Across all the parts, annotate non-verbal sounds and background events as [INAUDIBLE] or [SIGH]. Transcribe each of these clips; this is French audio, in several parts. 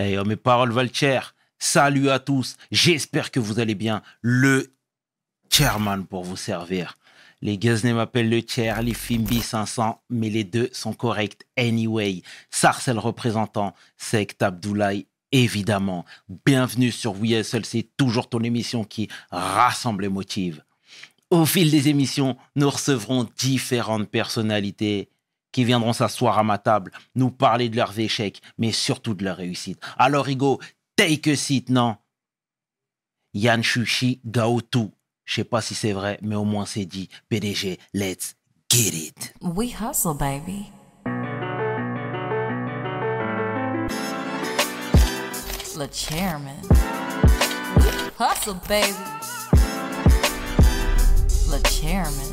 Hey, oh, mes paroles valent cher. Salut à tous. J'espère que vous allez bien. Le chairman pour vous servir. Les Guzney m'appellent le chair, les Fimbi 500, mais les deux sont corrects anyway. Sarcel représentant, Sect Abdoulaye, évidemment. Bienvenue sur WeSL, c'est toujours ton émission qui rassemble et motive. Au fil des émissions, nous recevrons différentes personnalités qui viendront s'asseoir à ma table, nous parler de leurs échecs, mais surtout de leurs réussites. Alors, Rigo, take a seat, non? Yann Chuchi Gaotu. Je sais pas si c'est vrai, mais au moins c'est dit. PDG, let's get it. We hustle, baby. Le chairman. Hustle, baby. Le chairman.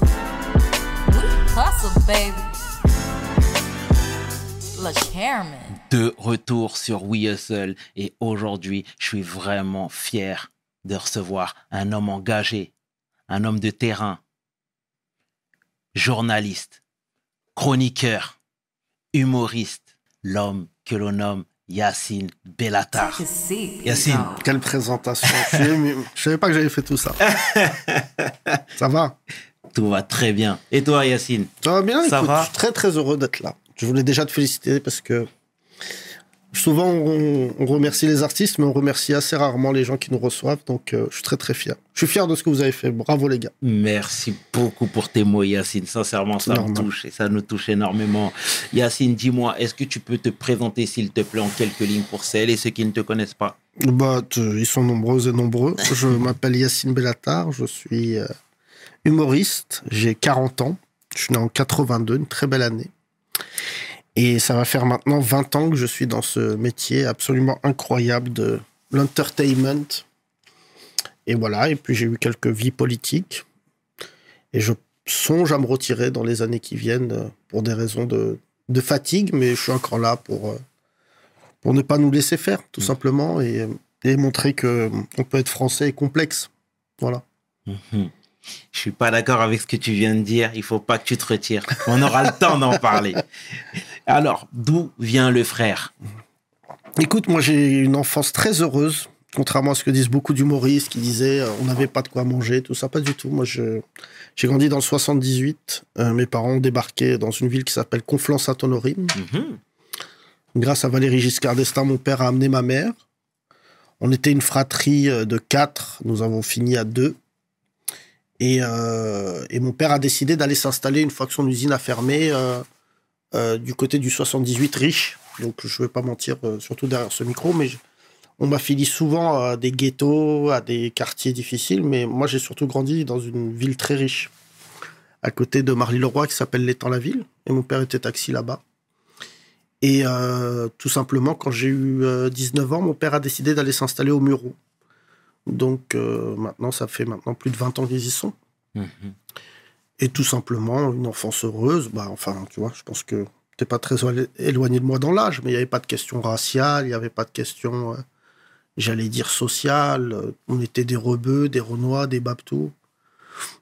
Hustle, baby. Le chairman. De retour sur We Hustle et aujourd'hui, je suis vraiment fier de recevoir un homme engagé, un homme de terrain, journaliste, chroniqueur, humoriste, l'homme que l'on nomme Yacine Bellatar. Yacine. Quelle présentation. Je. Je savais pas que j'avais fait tout ça. [LAUGHS] ça va Tout va très bien. Et toi, Yacine? Ça va bien Ça écoute, va? Je suis très très heureux d'être là. Je voulais déjà te féliciter parce que souvent on, on remercie les artistes, mais on remercie assez rarement les gens qui nous reçoivent. Donc euh, je suis très très fier. Je suis fier de ce que vous avez fait. Bravo les gars. Merci beaucoup pour tes mots, Yacine. Sincèrement, ça me Normal. touche et ça nous touche énormément. Yacine, dis-moi, est-ce que tu peux te présenter, s'il te plaît, en quelques lignes pour celles et ceux qui ne te connaissent pas? Bah, ils sont nombreux et nombreux. [LAUGHS] Je m'appelle Yacine Bellatar. Je suis euh, humoriste. J'ai 40 ans. Je suis né en 82, une très belle année. Et ça va faire maintenant 20 ans que je suis dans ce métier absolument incroyable de l'entertainment. Et voilà, et puis j'ai eu quelques vies politiques. Et je songe à me retirer dans les années qui viennent euh, pour des raisons de, de fatigue, mais je suis encore là pour, euh, pour ne pas nous laisser faire, tout simplement, et, et montrer que euh, on peut être français et complexe. Voilà. Mhm. Je suis pas d'accord avec ce que tu viens de dire. Il faut pas que tu te retires. On aura le temps d'en parler. Alors, d'où vient le frère? Écoute, moi j'ai une enfance très heureuse, contrairement à ce que disent beaucoup d'humoristes qui disaient euh, on n'avait pas de quoi manger, tout ça, pas du tout. Moi j'ai grandi dans le 78, Euh, mes parents ont débarqué dans une ville qui s'appelle Conflans-Sainte-Honorine. Mhm. Grâce à Valéry Giscard d'Estaing, mon père a amené ma mère. On était une fratrie euh, de quatre, nous avons fini à deux. Et, euh, et mon père a décidé d'aller s'installer une fois que son usine a fermé euh, euh, du côté du 78 riche. Donc je ne vais pas mentir, surtout derrière ce micro, mais on m'a fini souvent à des ghettos, à des quartiers difficiles, mais moi j'ai surtout grandi dans une ville très riche, à côté de Marly-le-Roi qui s'appelle l'Étang-la-Ville, et mon père était taxi là-bas. Et tout simplement, quand j'ai eu euh, 19 ans, mon père a décidé d'aller s'installer au Muro. Donc euh, maintenant, ça fait maintenant plus de 20 ans qu'ils y sont. Mhm. Et tout simplement, une enfance heureuse. Bah, enfin, tu vois, je pense que t'es pas très élo- éloigné de moi dans l'âge, mais il n'y avait pas de question raciale, il n'y avait pas de question, euh, j'allais dire, sociale. Euh, On était des rebeux, des renois, des babtous,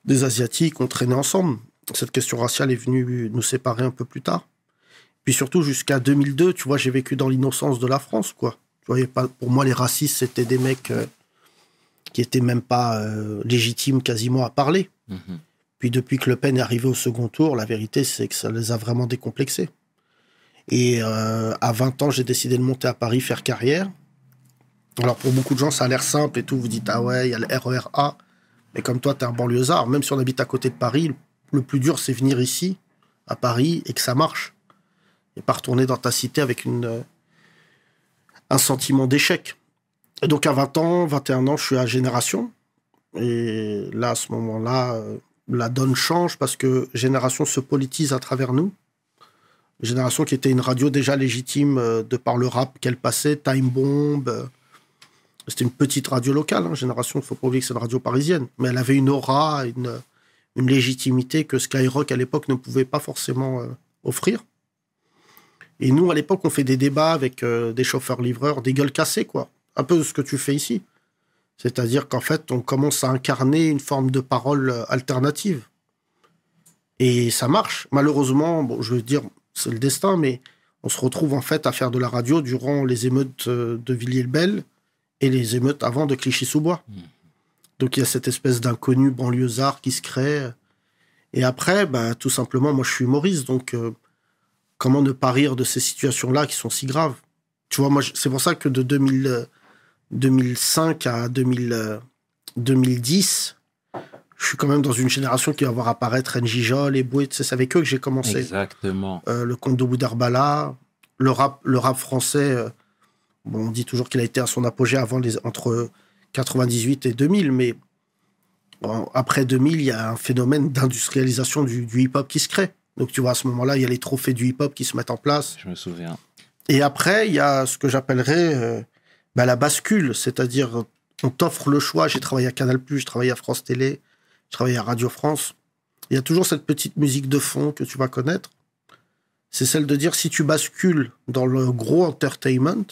des asiatiques, on traînait ensemble. Cette question raciale est venue nous séparer un peu plus tard. Puis surtout, jusqu'à 2002, tu vois, j'ai vécu dans l'innocence de la France, quoi. Tu vois, pas, pour moi, les racistes, c'était des mecs euh, qui étaient même pas euh, légitimes quasiment à parler. Mhm. Puis depuis que Le Pen est arrivé au second tour, la vérité, c'est que ça les a vraiment décomplexés. Et euh, à 20 ans, j'ai décidé de monter à Paris faire carrière. Alors pour beaucoup de gens, ça a l'air simple et tout. Vous dites, ah ouais, il y a le RER A. Mais comme toi, tu es un banlieusard, même si on habite à côté de Paris, le plus dur, c'est venir ici, à Paris, et que ça marche. Et pas retourner dans ta cité avec une, euh, un sentiment d'échec. Donc à 20 ans, 21 ans, je suis à Génération. Et là, à ce moment-là, euh, la donne change parce que Génération se politise à travers nous. Génération qui était une radio déjà légitime euh, de par le rap qu'elle passait, Time Bomb. euh, C'était une petite radio locale, hein, Génération, il ne faut pas oublier que c'est une radio parisienne. Mais elle avait une aura, une, légitimité que Skyrock à l'époque ne pouvait pas forcément offrir. Et nous, à l'époque, on fait des débats avec des chauffeurs-livreurs, des gueules cassées, quoi. Un peu ce que tu fais ici. C'est-à-dire qu'en fait, on commence à incarner une forme de parole euh, alternative. Et ça marche. Malheureusement, bon, je veux dire, c'est le destin, mais on se retrouve en fait à faire de la radio durant les émeutes euh, de Villiers-le-Bel et les émeutes avant de Clichy-sous-Bois. Mhm. Donc il y a cette espèce d'inconnu banlieusard qui se crée. Et après, bah, tout simplement, moi je suis humoriste, donc euh, comment ne pas rire de ces situations-là qui sont si graves? Tu vois, moi c'est pour ça que de 2000, euh, 2005 à 2000, euh, 2010, je suis quand même dans une génération qui va voir apparaître NJ Jol et sais, c'est avec eux que j'ai commencé Exactement. euh, le comte de Boudarbala, le rap, le rap français. euh, bon, on dit toujours qu'il a été à son apogée avant les, entre 98 et 2000, mais bon, après 2000, il y a un phénomène d'industrialisation du, du hip-hop qui se crée. Donc, tu vois, à ce moment-là, il y a les trophées du hip-hop qui se mettent en place. Je me souviens. Et après, il y a ce que j'appellerais euh, bah, la bascule, c'est-à-dire on t'offre le choix. J'ai travaillé à Canal+, j'ai travaillé à France Télé, j'ai travaillé à Radio France. Il y a toujours cette petite musique de fond que tu vas connaître. C'est celle de dire si tu bascules dans le gros entertainment,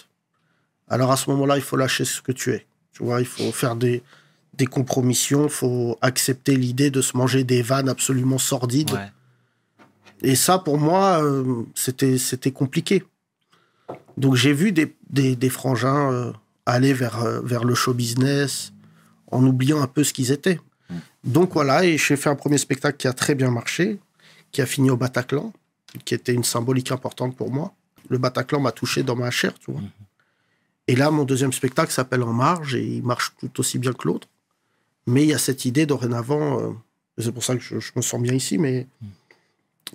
alors à ce moment-là, il faut lâcher ce que tu es. Tu vois, il faut faire des, des compromissions, il faut accepter l'idée de se manger des vannes absolument sordides. Ouais. Et ça, pour moi, euh, c'était c'était compliqué. Donc j'ai vu des, des, des frangins euh, aller vers, euh, vers le show business en oubliant un peu ce qu'ils étaient. Donc voilà, et j'ai fait un premier spectacle qui a très bien marché, qui a fini au Bataclan, qui était une symbolique importante pour moi. Le Bataclan m'a touché dans ma chair, tu vois. Et là, mon deuxième spectacle s'appelle En Marge et il marche tout aussi bien que l'autre. Mais il y a cette idée dorénavant, euh, c'est pour ça que je, je me sens bien ici, mais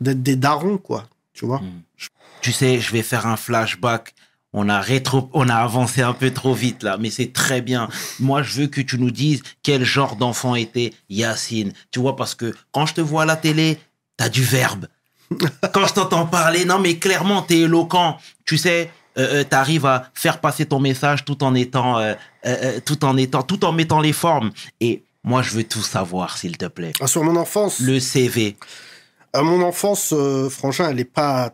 d'être des darons, quoi. Tu vois Tu sais, je vais faire un flashback. On a rétro, on a avancé un peu trop vite là, mais c'est très bien. Moi, je veux que tu nous dises quel genre d'enfant était Yacine. Tu vois, parce que quand je te vois à la télé, t'as du verbe. [LAUGHS] quand je t'entends parler, non, mais clairement, t'es éloquent. Tu sais, euh, euh, t'arrives à faire passer ton message tout en étant, euh, tout en étant, tout en mettant les formes. Et moi, je veux tout savoir, s'il te plaît. Ah, Sur mon enfance, Le CV. à mon enfance, Frangin, elle n'est pas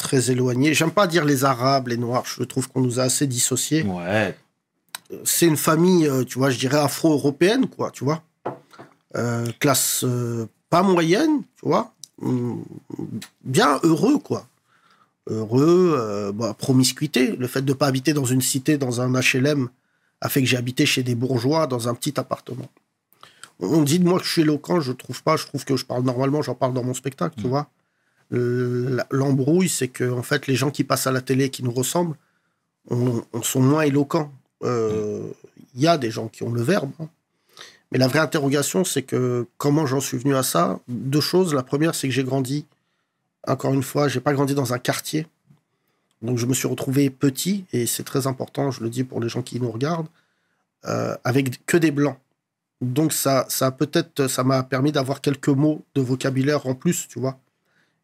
très éloignée. J'aime pas dire les Arabes, les Noirs. Je trouve qu'on nous a assez dissociés. Ouais. C'est une famille, euh, tu vois, je dirais afro-européenne, quoi, tu vois. Euh, classe euh, pas moyenne, tu vois. Hum, Bien heureux, quoi. Heureux, euh, bah, promiscuité. Le fait de ne pas habiter dans une cité, dans un HLM, a fait que j'ai habité chez des bourgeois dans un petit appartement. On dit de moi que je suis éloquent, je trouve pas. Je trouve que je parle normalement, j'en parle dans mon spectacle, tu vois. L'embrouille, c'est que en fait, les gens qui passent à la télé, qui nous ressemblent, on, on sont moins éloquents. Euh, Il y a des gens qui ont le verbe. hein. Mais la vraie interrogation, c'est que comment j'en suis venu à ça? Deux choses. La première, c'est que j'ai grandi, encore une fois, j'ai pas grandi dans un quartier. Donc je me suis retrouvé petit, et c'est très important, je le dis pour les gens qui nous regardent, euh, avec que des blancs. Donc ça, ça peut-être, ça m'a permis d'avoir quelques mots de vocabulaire en plus, tu vois.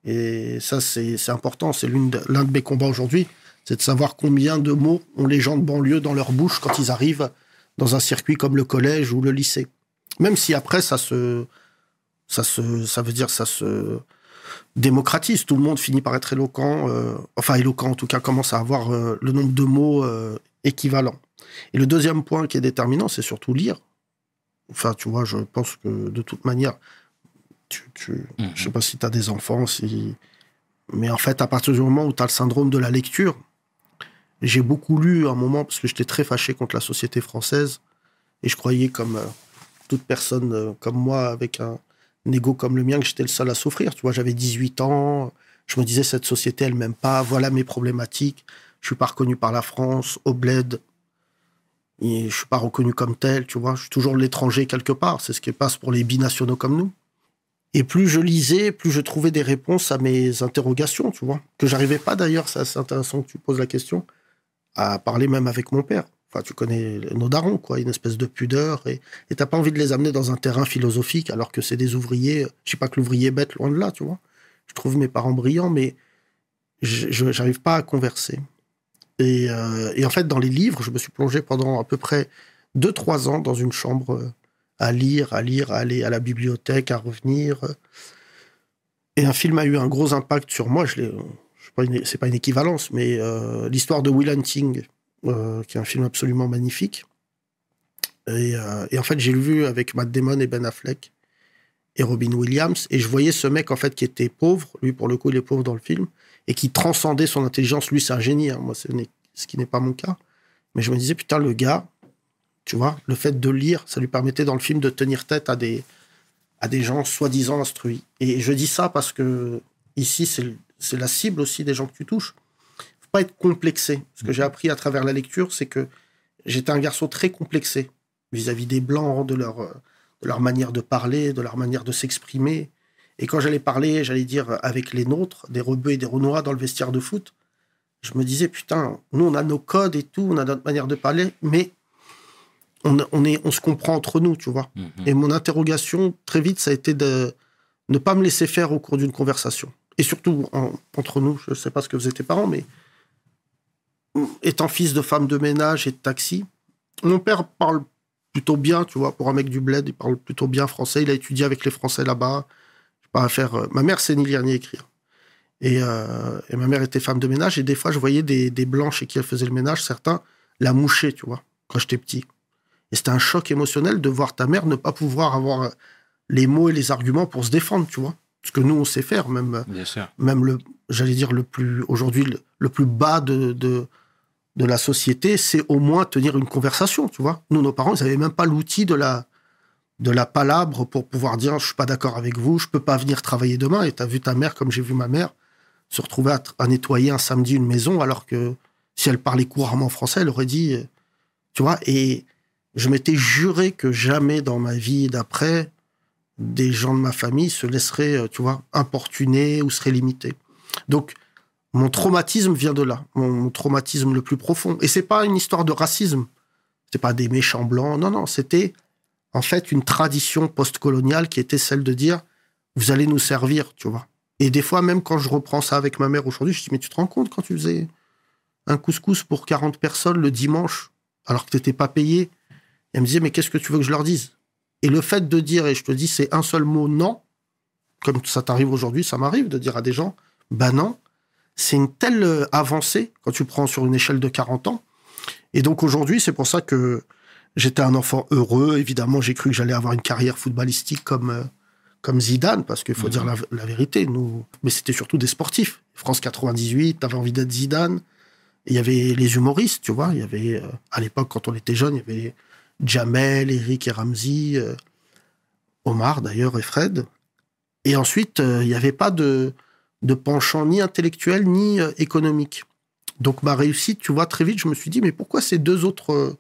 Et ça, c'est important. C'est l'un de mes combats aujourd'hui, c'est de savoir combien de mots ont les gens de banlieue dans leur bouche quand ils arrivent dans un circuit comme le collège ou le lycée. Même si après, ça se, ça se, ça veut dire ça se démocratise. Tout le monde finit par être éloquent, euh, enfin éloquent en tout cas, commence à avoir euh, le nombre de mots euh, équivalents. Et le deuxième point qui est déterminant, c'est surtout lire. Enfin, tu vois, je pense que de toute manière, tu, tu, Mhm. je sais pas si tu as des enfants, si... mais en fait, à partir du moment où tu as le syndrome de la lecture, j'ai beaucoup lu à un moment parce que j'étais très fâché contre la société française et je croyais, comme euh, toute personne euh, comme moi, avec un, un ego comme le mien, que j'étais le seul à souffrir. Tu vois, j'avais 18 ans, je me disais, cette société, elle m'aime pas, voilà mes problématiques, je suis pas reconnu par la France, au bled, et je suis pas reconnu comme tel, tu vois, je suis toujours l'étranger quelque part, c'est ce qui passe pour les binationaux comme nous. Et plus je lisais, plus je trouvais des réponses à mes interrogations, tu vois, que j'arrivais pas d'ailleurs, c'est assez intéressant que tu poses la question, à parler même avec mon père. Enfin, tu connais nos darons, quoi, une espèce de pudeur, et t'as pas envie de les amener dans un terrain philosophique alors que c'est des ouvriers. Je sais pas que l'ouvrier bête, loin de là, tu vois. Je trouve mes parents brillants, mais j'arrive pas à converser. Et, euh, et en fait, dans les livres, je me suis plongé pendant à peu près 2-3 ans dans une chambre euh, à lire, à lire, à aller à la bibliothèque, à revenir. Et un film a eu un gros impact sur moi. Je une- c'est pas une équivalence, mais euh, l'histoire de Will Hunting, euh, qui est un film absolument magnifique. Et, euh, en fait, j'ai vu avec Matt Damon et Ben Affleck et Robin Williams, et je voyais ce mec en fait qui était pauvre. Lui, pour le coup, il est pauvre dans le film. et qui transcendait son intelligence. Lui, c'est un génie. hein. Moi, ce qui n'est pas mon cas. Mais je me disais, putain, le gars, tu vois, le fait de lire, ça lui permettait dans le film de tenir tête à des, à des gens soi-disant instruits. Et je dis ça parce que ici, c'est la cible aussi des gens que tu touches. faut pas être complexé. Ce que j'ai appris à travers la lecture, c'est que j'étais un garçon très complexé vis-à-vis des Blancs, de leur, de leur manière de parler, de leur manière de s'exprimer. Et quand j'allais parler, j'allais dire avec les nôtres, des rebeux et des renois dans le vestiaire de foot, je me disais, putain, nous, on a nos codes et tout, on a notre manière de parler, mais on, on, est, on se comprend entre nous, tu vois. Mhm. Et mon interrogation, très vite, ça a été de ne pas me laisser faire au cours d'une conversation. Et surtout, en- entre nous, je ne sais pas ce que vous êtes parents, mais étant fils de femme de ménage et de taxi, mon père parle plutôt bien, tu vois, pour un mec du bled, il parle plutôt bien français. Il a étudié avec les Français là-bas. Pas à faire. euh, Ma mère sait ni lire ni écrire. Et, euh, et ma mère était femme de ménage. Et des fois, je voyais des, des blancs chez qui elle faisait le ménage, certains la moucher, tu vois, quand j'étais petit. Et c'était un choc émotionnel de voir ta mère ne pas pouvoir avoir euh, les mots et les arguments pour se défendre, tu vois. Ce que nous, on sait faire, même, euh, Bien sûr. même le, j'allais dire, le plus, aujourd'hui, le, le plus bas de, de, de la société, c'est au moins tenir une conversation, tu vois. Nous, nos parents, ils n'avaient même pas l'outil de la, de la palabre pour pouvoir dire, je suis pas d'accord avec vous, je peux pas venir travailler demain. Et tu as vu ta mère, comme j'ai vu ma mère, se retrouver à, à nettoyer un samedi une maison, alors que si elle parlait couramment français, elle aurait dit, euh, tu vois, et je m'étais juré que jamais dans ma vie d'après, des gens de ma famille se laisseraient, euh, tu vois, importuner ou seraient limités. Donc, mon traumatisme vient de là, mon, traumatisme le plus profond. Et c'est pas une histoire de racisme, c'est pas des méchants blancs, non, non, c'était en fait une tradition postcoloniale qui était celle de dire, vous allez nous servir, tu vois. Et des fois, même quand je reprends ça avec ma mère aujourd'hui, je dis, mais tu te rends compte quand tu faisais un couscous pour 40 personnes le dimanche, alors que tu n'étais pas payé? Elle me disait, mais qu'est-ce que tu veux que je leur dise? Et le fait de dire, et je te dis, c'est un seul mot non, comme ça t'arrive aujourd'hui, ça m'arrive de dire à des gens, bah non, c'est une telle euh, avancée quand tu prends sur une échelle de 40 ans. Et donc aujourd'hui, c'est pour ça que j'étais un enfant heureux. Évidemment, j'ai cru que j'allais avoir une carrière footballistique comme, euh, comme Zidane, parce qu'il faut Mhm. dire la, la vérité. Nous, mais c'était surtout des sportifs. France 98, t'avais envie d'être Zidane. Il y avait les humoristes, tu vois. Il y avait, euh, à l'époque, quand on était jeune, il y avait Jamel, Eric et Ramsey, euh, Omar d'ailleurs et Fred. Et ensuite, euh, il n'y avait pas de, penchant ni intellectuel ni euh, économique. Donc ma réussite, tu vois, très vite, je me suis dit, mais pourquoi ces deux autres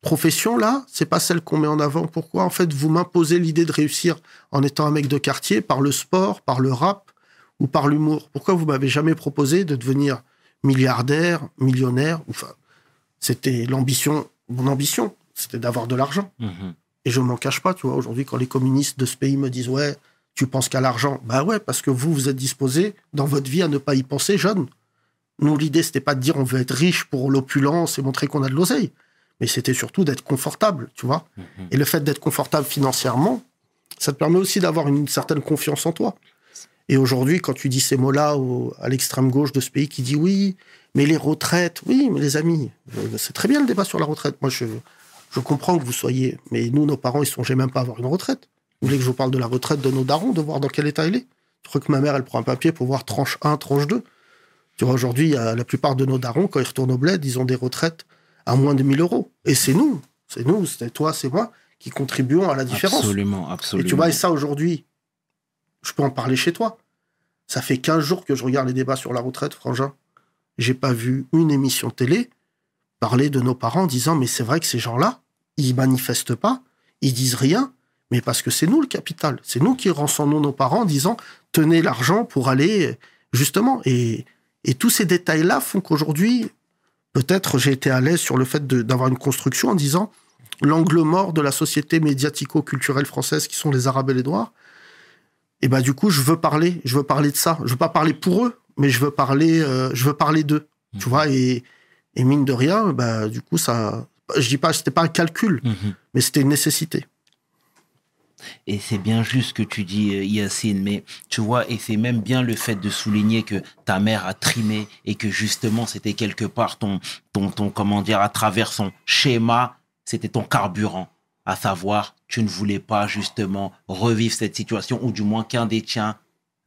professions-là, c'est pas celles qu'on met en avant? Pourquoi, en fait, vous m'imposez l'idée de réussir en étant un mec de quartier par le sport, par le rap ou par l'humour? Pourquoi vous m'avez jamais proposé de devenir milliardaire, millionnaire? Enfin, c'était l'ambition, mon ambition, c'était d'avoir de l'argent. Mhm. Et je m'en cache pas, tu vois, aujourd'hui, quand les communistes de ce pays me disent Ouais, tu penses qu'à l'argent Bah ouais, parce que vous, vous êtes disposé dans votre vie à ne pas y penser jeune. Nous, l'idée, c'était pas de dire on veut être riche pour l'opulence et montrer qu'on a de l'oseille, mais c'était surtout d'être confortable, tu vois. Mhm. Et le fait d'être confortable financièrement, ça te permet aussi d'avoir une certaine confiance en toi. Et aujourd'hui, quand tu dis ces mots-là à l'extrême gauche de ce pays qui dit oui, mais les retraites, oui, mais les amis, euh, c'est très bien le débat sur la retraite. Moi, je, je comprends que vous soyez, mais nous, nos parents, ils songeaient même pas à avoir une retraite. Vous voulez que je vous parle de la retraite de nos darons, de voir dans quel état elle est? Je crois que ma mère, elle prend un papier pour voir tranche 1, tranche 2. Tu vois, aujourd'hui, il la plupart de nos darons, quand ils retournent au bled, ils ont des retraites à moins de 1000 euros. Et c'est nous, c'est nous, c'est toi, c'est moi, qui contribuons à la différence. Absolument, Et absolument. tu vois, et ça aujourd'hui, je peux en parler chez toi. Ça fait 15 jours que je regarde les débats sur la retraite, Frangin. J'ai pas vu une émission télé parler de nos parents en disant mais c'est vrai que ces gens-là, ils manifestent pas, ils disent rien, mais parce que c'est nous le capital. C'est nous qui rançonnons nos parents en disant tenez l'argent pour aller justement. Et, et tous ces détails-là font qu'aujourd'hui, peut-être j'ai été à l'aise sur le fait d'avoir une construction en disant l'angle mort de la société médiatico-culturelle française qui sont les Arabes et les Noirs. Et bah du coup, je veux parler, je veux parler de ça. Je veux pas parler pour eux, mais je veux parler, euh, je veux parler d'eux. Tu vois, et, et mine de rien, bah du coup, ça, je dis pas, c'était pas un calcul, Mhm. mais c'était une nécessité. Et c'est bien juste ce que tu dis, euh, Yacine, mais tu vois, et c'est même bien le fait de souligner que ta mère a trimé et que justement, c'était quelque part ton, ton, ton, comment dire, à travers son schéma, c'était ton carburant. À savoir, tu ne voulais pas justement revivre cette situation, ou du moins qu'un des tiens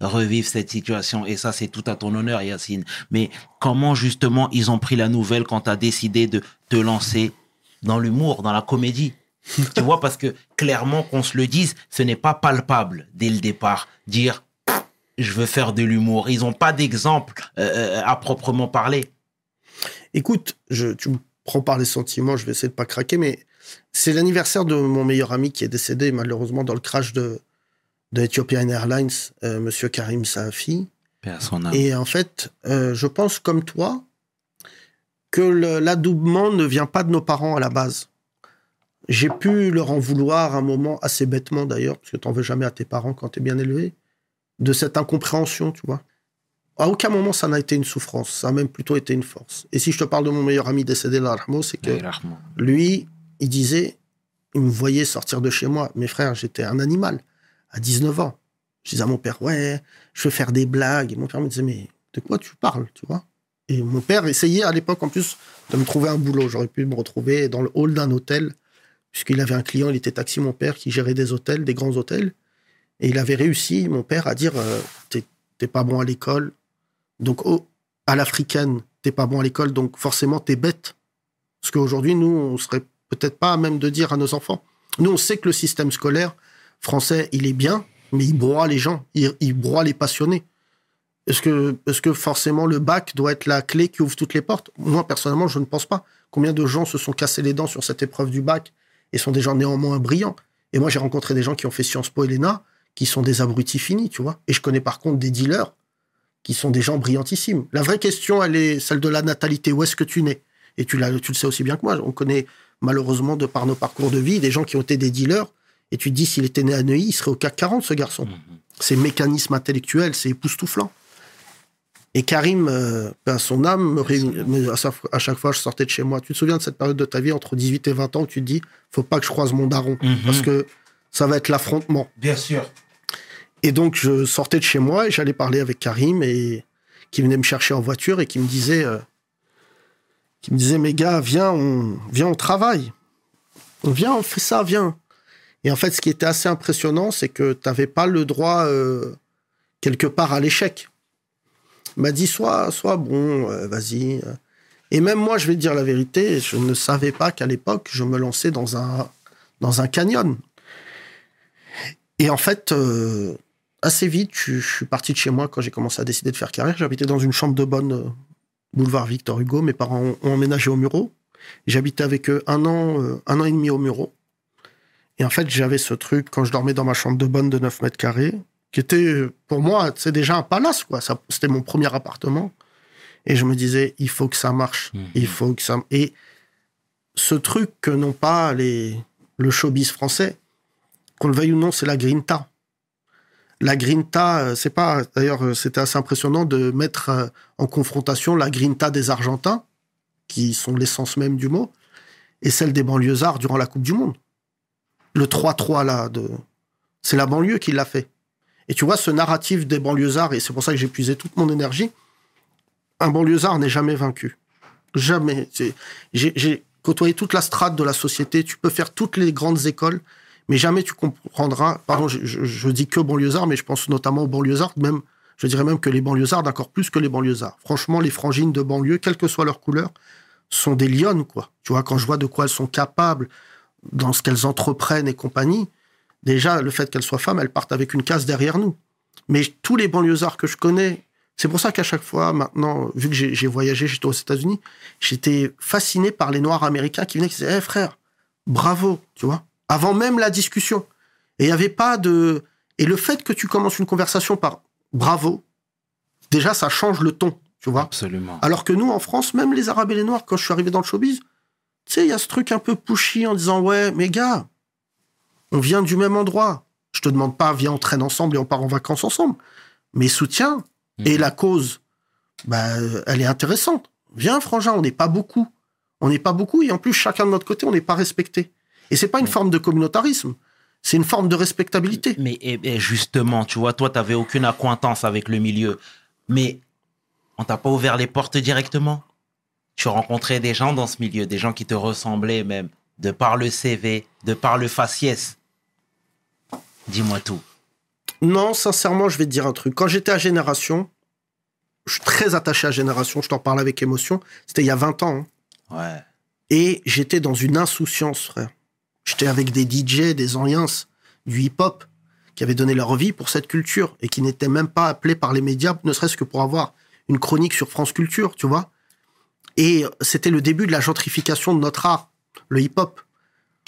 revivre cette situation. Et ça, c'est tout à ton honneur, Yacine. Mais comment justement ils ont pris la nouvelle quand tu as décidé de te lancer dans l'humour, dans la comédie? [LAUGHS] Tu vois, parce que clairement, qu'on se le dise, ce n'est pas palpable dès le départ. Dire, je veux faire de l'humour. Ils n'ont pas d'exemple euh, à proprement parler. Écoute, je, tu me prends par les sentiments, je vais essayer de pas craquer, mais c'est l'anniversaire de mon meilleur ami qui est décédé malheureusement dans le crash de, de Ethiopian Airlines, euh, Monsieur Karim Saafi. Et en fait, euh, je pense comme toi que l'adoubement ne vient pas de nos parents à la base. J'ai pu leur en vouloir un moment assez bêtement d'ailleurs, parce que t'en veux jamais à tes parents quand t'es bien élevé, de cette incompréhension, tu vois. À aucun moment ça n'a été une souffrance, ça a même plutôt été une force. Et si je te parle de mon meilleur ami décédé, yarhamou, c'est que lui, il disait, il me voyait sortir de chez moi. Mes frères, j'étais un animal à 19 ans. Je disais à mon père, ouais, je veux faire des blagues. Et mon père me disait, mais de quoi tu parles, tu vois? Et mon père essayait à l'époque, en plus, de me trouver un boulot. J'aurais pu me retrouver dans le hall d'un hôtel, puisqu'il avait un client, il était taxi, mon père, qui gérait des hôtels, des grands hôtels. Et il avait réussi, mon père, à dire, euh, t'es pas bon à l'école. Donc, oh, à l'africaine, t'es pas bon à l'école, donc forcément, t'es bête. Parce qu'aujourd'hui, nous, on serait peut-être pas à même de dire à nos enfants. Nous, on sait que le système scolaire français, il est bien, mais il broie les gens, il, broie les passionnés. Est-ce que, est que forcément le bac doit être la clé qui ouvre toutes les portes? Moi, personnellement, je ne pense pas. Combien de gens se sont cassés les dents sur cette épreuve du bac et sont des gens néanmoins brillants? Et moi, j'ai rencontré des gens qui ont fait Sciences Po et l'ENA qui sont des abrutis finis, tu vois. Et je connais par contre des dealers qui sont des gens brillantissimes. La vraie question, elle est celle de la natalité. Où est-ce que tu nais? Et tu, tu le sais aussi bien que moi. On connaît malheureusement, de par nos parcours de vie, des gens qui ont été des dealers. Et tu te dis, s'il était né à Neuilly, il serait au CAC 40, ce garçon. Ces mécanismes intellectuels, c'est époustouflant. Et Karim, euh, ben, son âme, me à, chaque fois, je sortais de chez moi. Tu te souviens de cette période de ta vie entre 18 et 20 ans où tu te dis, faut pas que je croise mon daron, Mhm. parce que ça va être l'affrontement. Bien sûr. Et donc, je sortais de chez moi et j'allais parler avec Karim et qui venait me chercher en voiture et qui me disait, euh, qui me disait, mes gars, viens, on, viens, on travaille. Viens, on fait ça, viens. Et en fait, ce qui était assez impressionnant, c'est que tu n'avais pas le droit, euh, quelque part, à l'échec. Il m'a dit, soit, soit bon, euh, vas-y. euh. Et même moi, je vais te dire la vérité, je ne savais pas qu'à l'époque, je me lançais dans un, dans un canyon. Et en fait, assez vite, je, suis parti de chez moi quand j'ai commencé à décider de faire carrière. J'habitais dans une chambre de bonne, boulevard Victor Hugo. Mes parents ont, emménagé au Muro. J'habitais avec eux un an, un an et demi au Muro. Et en fait, j'avais ce truc quand je dormais dans ma chambre de bonne de 9 mètres carrés, qui était pour moi, c'est déjà un palace, quoi. C'était mon premier appartement. Et je me disais, il faut que ça marche. Mhm. Il faut que ça. Et ce truc que n'ont pas les, le showbiz français, qu'on le veuille ou non, c'est la grinta. La grinta, euh, c'est pas. D'ailleurs, euh, c'était assez impressionnant de mettre euh, en confrontation la grinta des Argentins, qui sont l'essence même du mot, et celle des banlieusards durant la Coupe du Monde. Le 3-3, là, de... c'est la banlieue qui l'a fait. Et tu vois, ce narratif des banlieusards, et c'est pour ça que j'ai puisé toute mon énergie, un banlieusard n'est jamais vaincu. Jamais. J'ai côtoyé toute la strate de la société. Tu peux faire toutes les grandes écoles, mais jamais tu comprendras. Pardon, je dis que banlieusards, mais je pense notamment aux banlieusards, même, je dirais même que les banlieusards, encore plus que les banlieusards. Franchement, les frangines de banlieue, quelle que soit leur couleur, sont des lionnes, quoi. Tu vois, quand je vois de quoi elles sont capables, dans ce qu'elles entreprennent et compagnie, déjà, le fait qu'elles soient femmes, elles partent avec une case derrière nous. Mais tous les banlieusards que je connais, c'est pour ça qu'à chaque fois, maintenant, vu que j'ai voyagé, j'étais aux États-Unis, j'étais fasciné par les Noirs américains qui venaient qui disaient, Eh frère, bravo, tu vois, avant même la discussion. Et il n'y avait pas de. Et le fait que tu commences une conversation par bravo, déjà, ça change le ton, tu vois. Absolument. Alors que nous, en France, même les Arabes et les Noirs, quand je suis arrivé dans le showbiz, tu sais, il y a ce truc un peu pushy en disant Ouais, mais gars, on vient du même endroit. Je te demande pas, viens, on traîne ensemble et on part en vacances ensemble. Mais soutiens. Et la cause, bah, elle est intéressante. Viens, frangin, on n'est pas beaucoup. On n'est pas beaucoup et en plus, chacun de notre côté, on n'est pas respecté. Et c'est pas une forme de communautarisme, c'est une forme de respectabilité. Mais et- et justement, tu vois, toi, tu n'avais aucune acquaintance avec le milieu. Mais on t'a pas ouvert les portes directement? Tu rencontrais des gens dans ce milieu, des gens qui te ressemblaient même, de par le CV, de par le faciès. Dis-moi tout. Non, sincèrement, je vais te dire un truc. Quand j'étais à Génération, je suis très attaché à Génération, je t'en parle avec émotion. C'était il y a 20 ans. hein. Ouais. Et j'étais dans une insouciance, frère. J'étais avec des DJ, des anciens du hip-hop, qui avaient donné leur vie pour cette culture et qui n'étaient même pas appelés par les médias, ne serait-ce que pour avoir une chronique sur France Culture, tu vois. Et c'était le début de la gentrification de notre art, le hip-hop.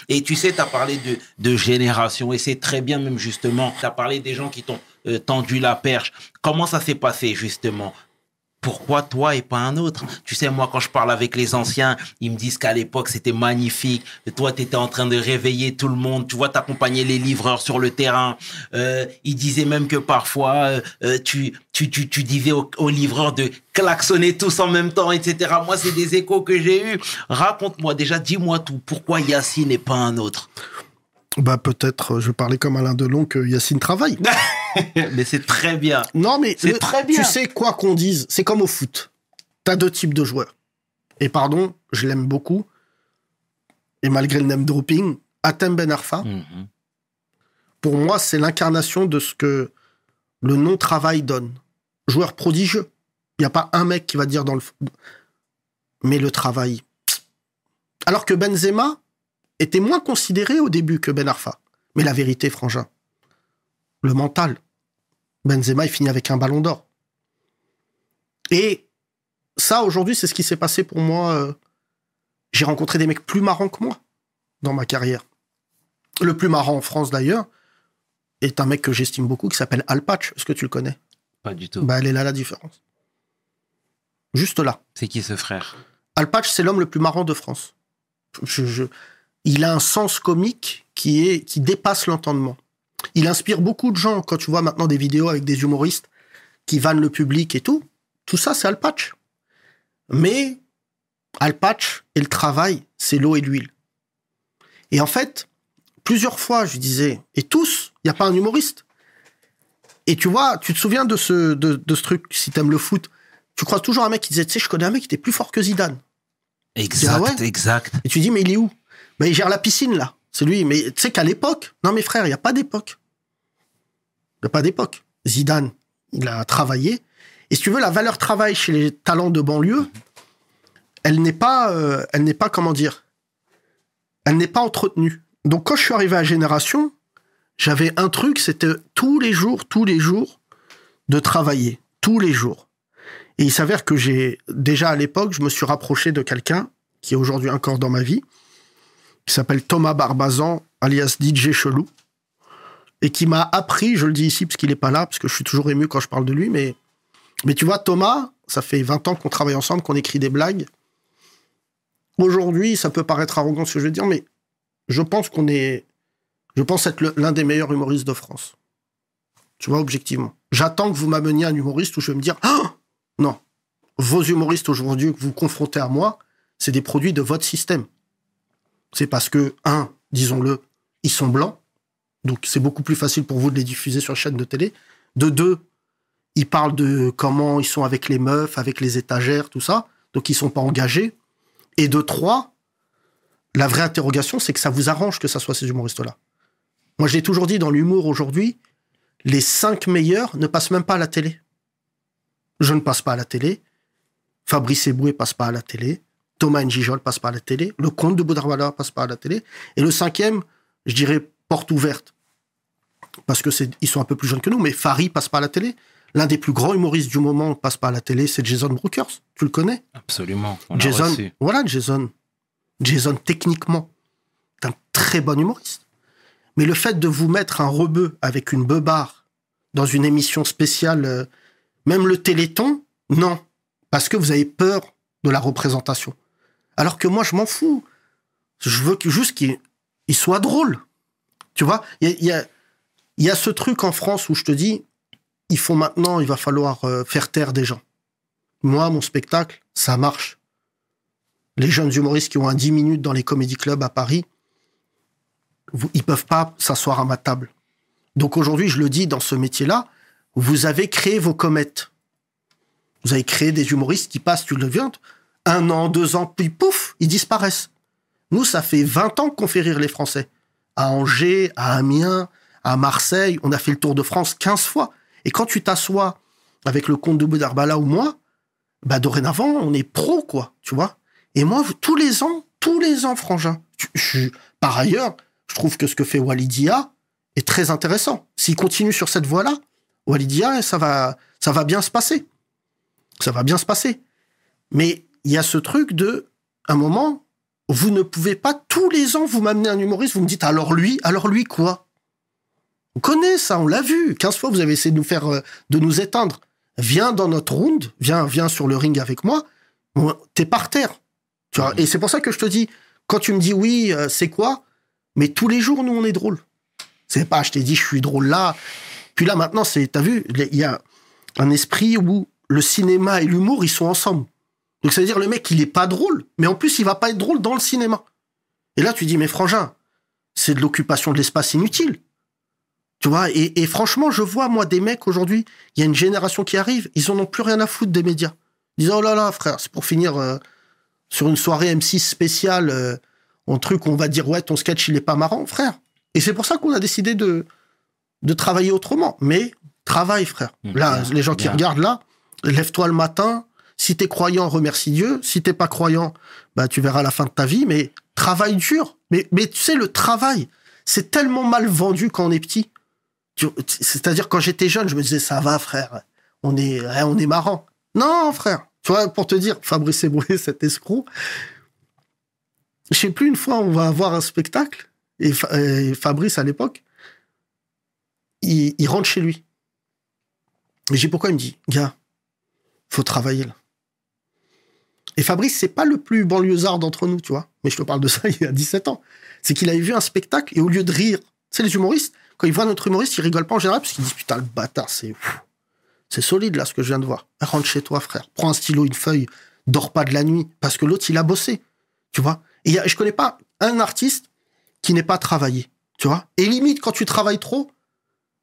Et tu sais, tu as parlé de, génération, et c'est très bien même justement. Tu as parlé des gens qui t'ont euh, tendu la perche. Comment ça s'est passé justement pourquoi toi et pas un autre? Tu sais, moi, quand je parle avec les anciens, ils me disent qu'à l'époque, c'était magnifique. Toi, tu étais en train de réveiller tout le monde. Tu vois, t'accompagnais les livreurs sur le terrain. Euh, ils disaient même que parfois, euh, euh, tu, tu, tu, tu disais aux, aux livreurs de klaxonner tous en même temps, etc. Moi, c'est des échos que j'ai eus. Raconte-moi déjà, dis-moi tout. Pourquoi Yacine et pas un autre? Bah peut-être, je parlais comme Alain Delon que Yacine travaille. [LAUGHS] [LAUGHS] Mais c'est très bien. Non, mais C'est le- très bien. Tu sais quoi qu'on dise, c'est comme au foot. T'as deux types de joueurs. Et pardon, je l'aime beaucoup. Et malgré le name dropping, Atem Ben Arfa, Mhm. pour moi, c'est l'incarnation de ce que le non-travail donne. Joueur prodigieux. Il n'y a pas un mec qui va dire dans le. f- Mais le travail. Alors que Benzema était moins considéré au début que Ben Arfa. Mais la vérité, Frangin, le mental. Benzema, il finit avec un ballon d'or. Et ça, aujourd'hui, c'est ce qui s'est passé pour moi. euh, J'ai rencontré des mecs plus marrants que moi dans ma carrière. Le plus marrant en France, d'ailleurs, est un mec que j'estime beaucoup qui s'appelle Alpatch. Est-ce que tu le connais? Pas du tout. Bah, elle est là la différence. Juste là. C'est qui ce frère? Alpatch, c'est l'homme le plus marrant de France. Je- je- Il a un sens comique qui, est, qui dépasse l'entendement. Il inspire beaucoup de gens. Quand tu vois maintenant des vidéos avec des humoristes qui vannent le public et tout, tout ça, c'est Alpatch. Mais Alpatch et le travail, c'est l'eau et l'huile. Et en fait, plusieurs fois, je disais, et tous, il n'y a pas un humoriste. Et tu vois, tu te souviens de ce, de, de ce truc, si t'aimes le foot, tu crois toujours à un mec qui disait, tu sais, je connais un mec qui était plus fort que Zidane. Exact, Ah ouais exact. Et tu dis, mais il est où? Ben, il gère la piscine, là. C'est lui. Mais tu sais qu'à l'époque, non, mes frères, il n'y a pas d'époque. Il n'y a pas d'époque. Zidane, il a travaillé. Et si tu veux, la valeur travail chez les talents de banlieue, elle n'est pas, euh, elle n'est pas, comment dire, elle n'est pas entretenue. Donc, quand je suis arrivé à Génération, j'avais un truc, c'était tous les jours, tous les jours, de travailler. Tous les jours. Et il s'avère que j'ai, déjà à l'époque, je me suis rapproché de quelqu'un qui est aujourd'hui encore dans ma vie, qui s'appelle Thomas Barbazan, alias DJ Chelou, et qui m'a appris, je le dis ici parce qu'il n'est pas là, parce que je suis toujours ému quand je parle de lui, mais, mais tu vois, Thomas, ça fait 20 ans qu'on travaille ensemble, qu'on écrit des blagues. Aujourd'hui, ça peut paraître arrogant ce que je veux dire, mais je pense qu'on est. Je pense être l'un des meilleurs humoristes de France. Tu vois, objectivement. J'attends que vous m'ameniez un humoriste où je vais me dire Ah Non. Vos humoristes aujourd'hui que vous confrontez à moi, c'est des produits de votre système. C'est parce que, un, disons-le, ils sont blancs. Donc, c'est beaucoup plus facile pour vous de les diffuser sur chaîne de télé. De deux, ils parlent de comment ils sont avec les meufs, avec les étagères, tout ça. Donc, ils sont pas engagés. Et de trois, la vraie interrogation, c'est que ça vous arrange que ça soit ces humoristes-là. Moi, je l'ai toujours dit dans l'humour aujourd'hui, les cinq meilleurs ne passent même pas à la télé. Je ne passe pas à la télé. Fabrice Eboué passe pas à la télé. Thomas Njijol passe pas à la télé. Le comte de Boudarwala passe pas à la télé. Et le cinquième, je dirais porte ouverte. Parce que c'est, ils sont un peu plus jeunes que nous, mais Farid passe pas à la télé. L'un des plus grands humoristes du moment passe pas à la télé, c'est Jason Brookers. Tu le connais? Absolument. On Jason, reçu. voilà Jason. Jason, techniquement, est un très bon humoriste. Mais le fait de vous mettre un rebeu avec une beubare dans une émission spéciale, euh, même le Téléthon, non. Parce que vous avez peur de la représentation. Alors que moi, je m'en fous. Je veux juste qu'il il soit drôle. Tu vois, il y a, ce truc en France où je te dis, il faut maintenant, il va falloir euh, faire taire des gens. Moi, mon spectacle, ça marche les jeunes humoristes qui ont un 10 minutes dans les comédie clubs à Paris, ils peuvent pas s'asseoir à ma table. Donc aujourd'hui, je le dis dans ce métier-là, vous avez créé vos comètes. Vous avez créé des humoristes qui passent, tu le viens, un an, deux ans, puis pouf, ils disparaissent. Nous, ça fait 20 ans qu'on fait rire les Français. À Angers, à Amiens, à Marseille, on a fait le Tour de France 15 fois. Et quand tu t'assois avec le comte de Boudarbala ou moi, bah dorénavant, on est pro, quoi, tu vois. Et moi, tous les ans, tous les ans, frangin. par ailleurs, je trouve que ce que fait Walidia est très intéressant. S'il continue sur cette voie-là, Walidia, ça va, ça va bien se passer. Ça va bien se passer. Mais il y a ce truc de, un moment, vous ne pouvez pas tous les ans vous m'amener un humoriste, vous me dites alors lui, alors lui quoi? On connaît ça, on l'a vu. 15 fois, vous avez essayé de nous faire, euh, de nous éteindre. Viens dans notre round, viens, viens sur le ring avec moi. T'es par terre. Et c'est pour ça que je te dis, quand tu me dis oui, euh, c'est quoi? Mais tous les jours, nous, on est drôle. C'est pas, je t'ai dit, je suis drôle là. Puis là, maintenant, c'est, t'as vu, il y a un esprit où le cinéma et l'humour, ils sont ensemble. Donc ça veut dire le mec, il est pas drôle, mais en plus, il va pas être drôle dans le cinéma. Et là, tu dis, mais frangin, c'est de l'occupation de l'espace inutile. Tu vois, et, et franchement, je vois, moi, des mecs aujourd'hui, il y a une génération qui arrive, ils en ont plus rien à foutre des médias. Ils disent, oh là là, frère, c'est pour finir euh, sur une soirée M6 spéciale, euh, un truc où on va dire, ouais, ton sketch, il est pas marrant, frère. Et c'est pour ça qu'on a décidé de, de travailler autrement. Mais travaille, frère. Mmh, Là, bien, les gens qui regardent là, lève-toi le matin. Si t'es croyant, remercie Dieu. Si t'es pas croyant, bah, tu verras la fin de ta vie. Mais travaille dur. Mais, tu sais, le travail, c'est tellement mal vendu quand on est petit. C'est-à-dire, quand j'étais jeune, je me disais, ça va, frère. On est, hein, on est marrant. Non, frère. Tu vois, pour te dire, Fabrice Eboué, [LAUGHS] cet escroc, je sais plus, une fois, on va avoir un spectacle, et, Fa- et Fabrice, à l'époque, il, il rentre chez lui. Et j'ai pourquoi il me dit, gars, faut travailler là. Et Fabrice, c'est pas le plus banlieusard d'entre nous, tu vois. Mais je te parle de ça [LAUGHS] il y a 17 ans. C'est qu'il avait vu un spectacle et au lieu de rire, sais, les humoristes, quand ils voient notre humoriste, ils rigolent pas en général parce qu'ils disent putain, le bâtard, c'est c'est solide là ce que je viens de voir. Rentre chez toi, frère. Prends un stylo, une feuille, dors pas de la nuit parce que l'autre, il a bossé, tu vois. Et je connais pas un artiste qui n'est pas travaillé, tu vois. Et limite, quand tu travailles trop,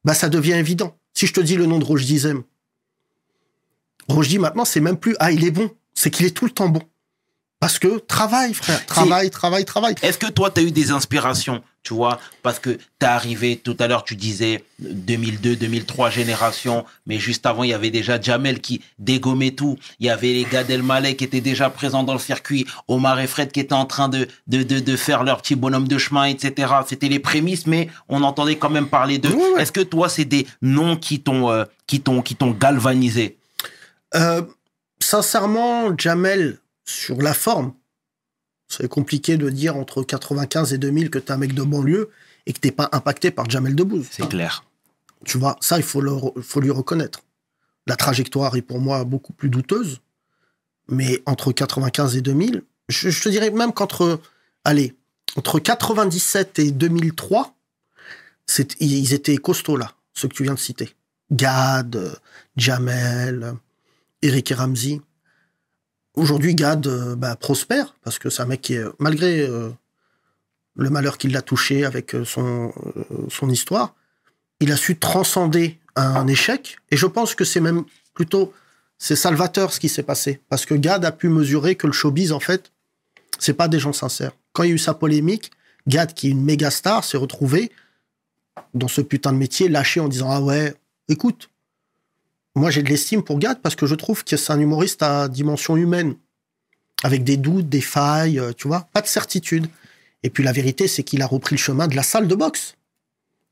bah ça devient évident. Si je te dis le nom de Roche Dizem, Roche maintenant, c'est même plus ah il est bon, c'est qu'il est tout le temps bon. Parce que travail, frère, travail, travail, travail. Est-ce que toi, tu as eu des inspirations, tu vois? Parce que tu es arrivé, tout à l'heure, tu disais 2002, 2003 génération, mais juste avant, il y avait déjà Jamel qui dégommait tout. Il y avait les gars d'Elmaleh qui étaient déjà présents dans le circuit, Omar et Fred qui étaient en train de, de, de, de faire leur petit bonhomme de chemin, etc. C'était les prémices, mais on entendait quand même parler d'eux. Ouais, ouais. Est-ce que toi, c'est des noms qui t'ont euh, qui t'ont qui t'ont galvanisé? Euh, sincèrement, Jamel, sur la forme, c'est compliqué de dire entre 95 et 2000 que t'es un mec de banlieue et que t'es pas impacté par Jamel Debbouze. C'est clair. Tu vois, ça, il faut, le, faut lui reconnaître. La trajectoire est pour moi beaucoup plus douteuse, mais entre 95 et 2000, je, je te dirais même qu'entre, allez, entre 97 et 2003, c'est- ils étaient costauds là, ceux que tu viens de citer. Gad, euh, Jamel, Eric et Ramsey. Aujourd'hui, Gad euh, bah, prospère, parce que c'est un mec qui malgré euh, le malheur qui l'a touché avec euh, son, son histoire, il a su transcender un échec. Et je pense que c'est même plutôt, c'est salvateur ce qui s'est passé. Parce que Gad a pu mesurer que le showbiz, en fait, c'est pas des gens sincères. Quand il y a eu sa polémique, Gad, qui est une méga star, s'est retrouvé dans ce putain de métier, lâché en disant Ah ouais, écoute, moi j'ai de l'estime pour Gad parce que je trouve que c'est un humoriste à dimension humaine, avec des doutes, des failles, euh, tu vois, pas de certitude. Et puis la vérité, c'est qu'il a repris le chemin de la salle de boxe.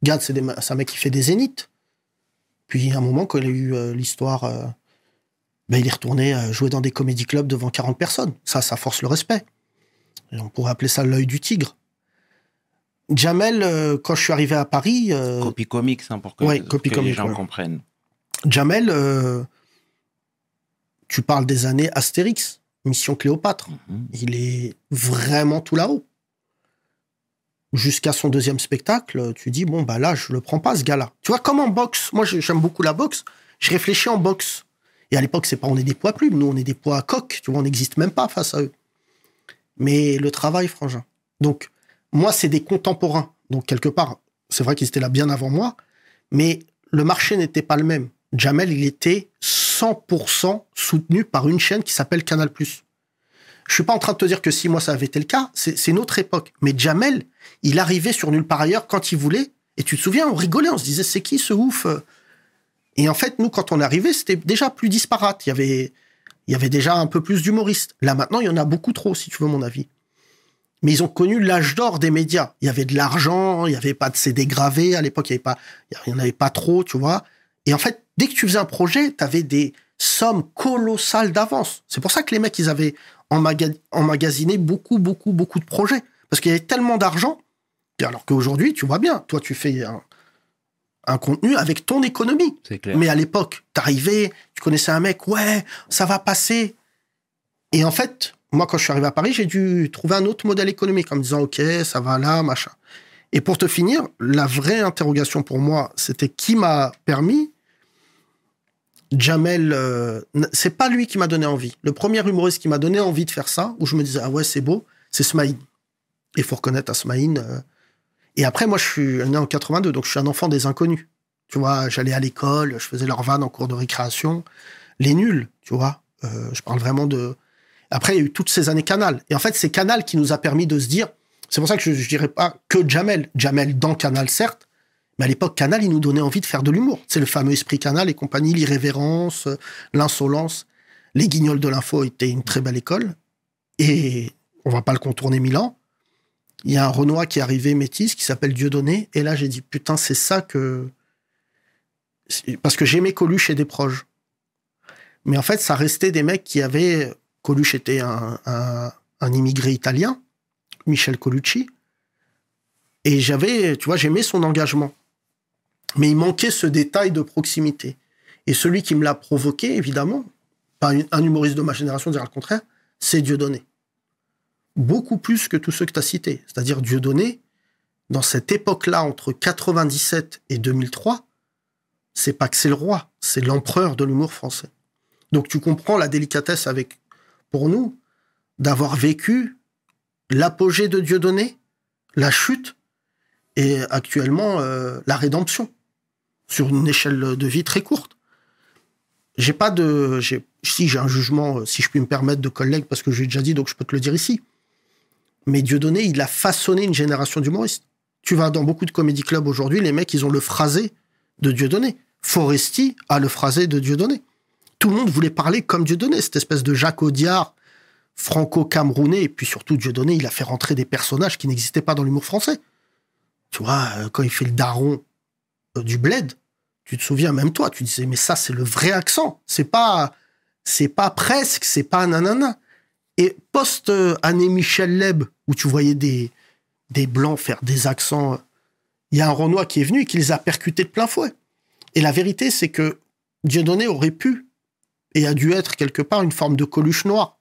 Gad, c'est un mec qui fait des zéniths. Puis à un moment, quand il a eu euh, l'histoire, euh, ben, il est retourné euh, jouer dans des comédie clubs devant 40 personnes. Ça, ça force le respect. Et on pourrait appeler ça l'œil du tigre. Jamel, quand je suis arrivé à Paris, Copy comics, hein, pour que, ouais, pour copy que les gens ouais. comprennent. Jamel, euh, tu parles des années Astérix, Mission Cléopâtre. Mhm. Il est vraiment tout là-haut. Jusqu'à son deuxième spectacle, tu dis, bon, bah là, je le prends pas, ce gars-là. Tu vois, comme en boxe, moi j'ai- j'aime beaucoup la boxe, je réfléchis en boxe. Et à l'époque, c'est pas on est des poids plumes, nous on est des poids à coq, tu vois, on n'existe même pas face à eux. Mais le travail, frangin. Donc, moi, c'est des contemporains. Donc, quelque part, c'est vrai qu'ils étaient là bien avant moi, mais le marché n'était pas le même. Jamel, il était 100% soutenu par une chaîne qui s'appelle Canal+. Je suis pas en train de te dire que si moi ça avait été le cas, c'est autre époque. Mais Jamel, il arrivait sur nulle part ailleurs quand il voulait, Et tu te souviens, on rigolait, on se disait, c'est qui ce ouf Et en fait, nous, quand on arrivé, c'était déjà plus disparate. Il y avait, il y avait déjà un peu plus d'humoristes. Là, maintenant, il y en a beaucoup trop, si tu veux mon avis. Mais ils ont connu l'âge d'or des médias. Il y avait de l'argent, il n'y avait pas de CD gravés. À l'époque, il n'y en avait pas trop, tu vois. Et en fait, dès que tu faisais un projet, tu avais des sommes colossales d'avance. C'est pour ça que les mecs, ils avaient emmagasiné beaucoup, beaucoup, beaucoup de projets. Parce qu'il y avait tellement d'argent. Alors qu'aujourd'hui, tu vois bien, toi, tu fais un, un contenu avec ton économie. C'est clair. Mais à l'époque, t'arrivais, tu connaissais un mec, ouais, ça va passer. Et en fait, moi, quand je suis arrivé à Paris, j'ai dû trouver un autre modèle économique en me disant, OK, ça va là, machin. Et pour te finir, la vraie interrogation pour moi, c'était qui m'a permis. Jamel, euh, c'est pas lui qui m'a donné envie. Le premier humoriste qui m'a donné envie de faire ça, où je me disais, ah ouais, c'est beau, c'est Smaïn. Et faut reconnaître à Smaïn. euh, et après, moi, je suis né en 82, donc je suis un enfant des inconnus. Tu vois, j'allais à l'école, je faisais leur vanne en cours de récréation. Les nuls, tu vois. Euh, je parle vraiment de. Après, il y a eu toutes ces années Canal. Et en fait, c'est Canal qui nous a permis de se dire. C'est pour ça que je, je dirais pas que Jamel. Jamel dans Canal, certes. Mais à l'époque, Canal, il nous donnait envie de faire de l'humour. C'est le fameux esprit Canal et compagnie, l'irrévérence, euh, l'insolence. Les guignols de l'info étaient une très belle école. Et on va pas le contourner mille ans il y a un Renoir qui est arrivé métis qui s'appelle Dieudonné. Et là, j'ai dit, putain, c'est ça que. Parce que j'aimais Coluche et des proches. Mais en fait, ça restait des mecs qui avaient. Coluche était un- un immigré italien, Michel Colucci. Et j'avais, tu vois, j'aimais son engagement. Mais il manquait ce détail de proximité. Et celui qui me l'a provoqué, évidemment, pas un humoriste de ma génération dira le contraire, c'est Dieudonné beaucoup plus que tous ceux que tu as cités. C'est-à-dire Dieudonné, dans cette époque-là, entre 97 et 2003, c'est pas que c'est le roi, c'est l'empereur de l'humour français. Donc tu comprends la délicatesse avec, pour nous, d'avoir vécu l'apogée de Dieudonné, la chute, et actuellement euh, la rédemption, sur une échelle de vie très courte. J'ai pas de... j'ai- Si j'ai un jugement, euh, si je puis me permettre, de collègue, parce que je l'ai déjà dit, donc je peux te le dire ici. Mais Dieudonné, il a façonné une génération d'humoristes. Tu vas dans beaucoup de comédie clubs aujourd'hui, les mecs, ils ont le phrasé de Dieudonné. Foresti a le phrasé de Dieudonné. Tout le monde voulait parler comme Dieudonné, cette espèce de Jacques Audiard franco-camerounais. Et puis surtout, Dieudonné, il a fait rentrer des personnages qui n'existaient pas dans l'humour français. Tu vois, euh, quand il fait le daron du bled, tu te souviens, même toi, tu disais, mais ça, c'est le vrai accent. C'est pas, c'est pas presque, c'est pas nanana. Et post-année Michel Leb, où tu voyais des, des blancs faire des accents, euh, il y a un Renoir qui est venu et qui les a percutés de plein fouet. Et la vérité, c'est que Dieudonné aurait pu et a dû être quelque part une forme de Coluche noir.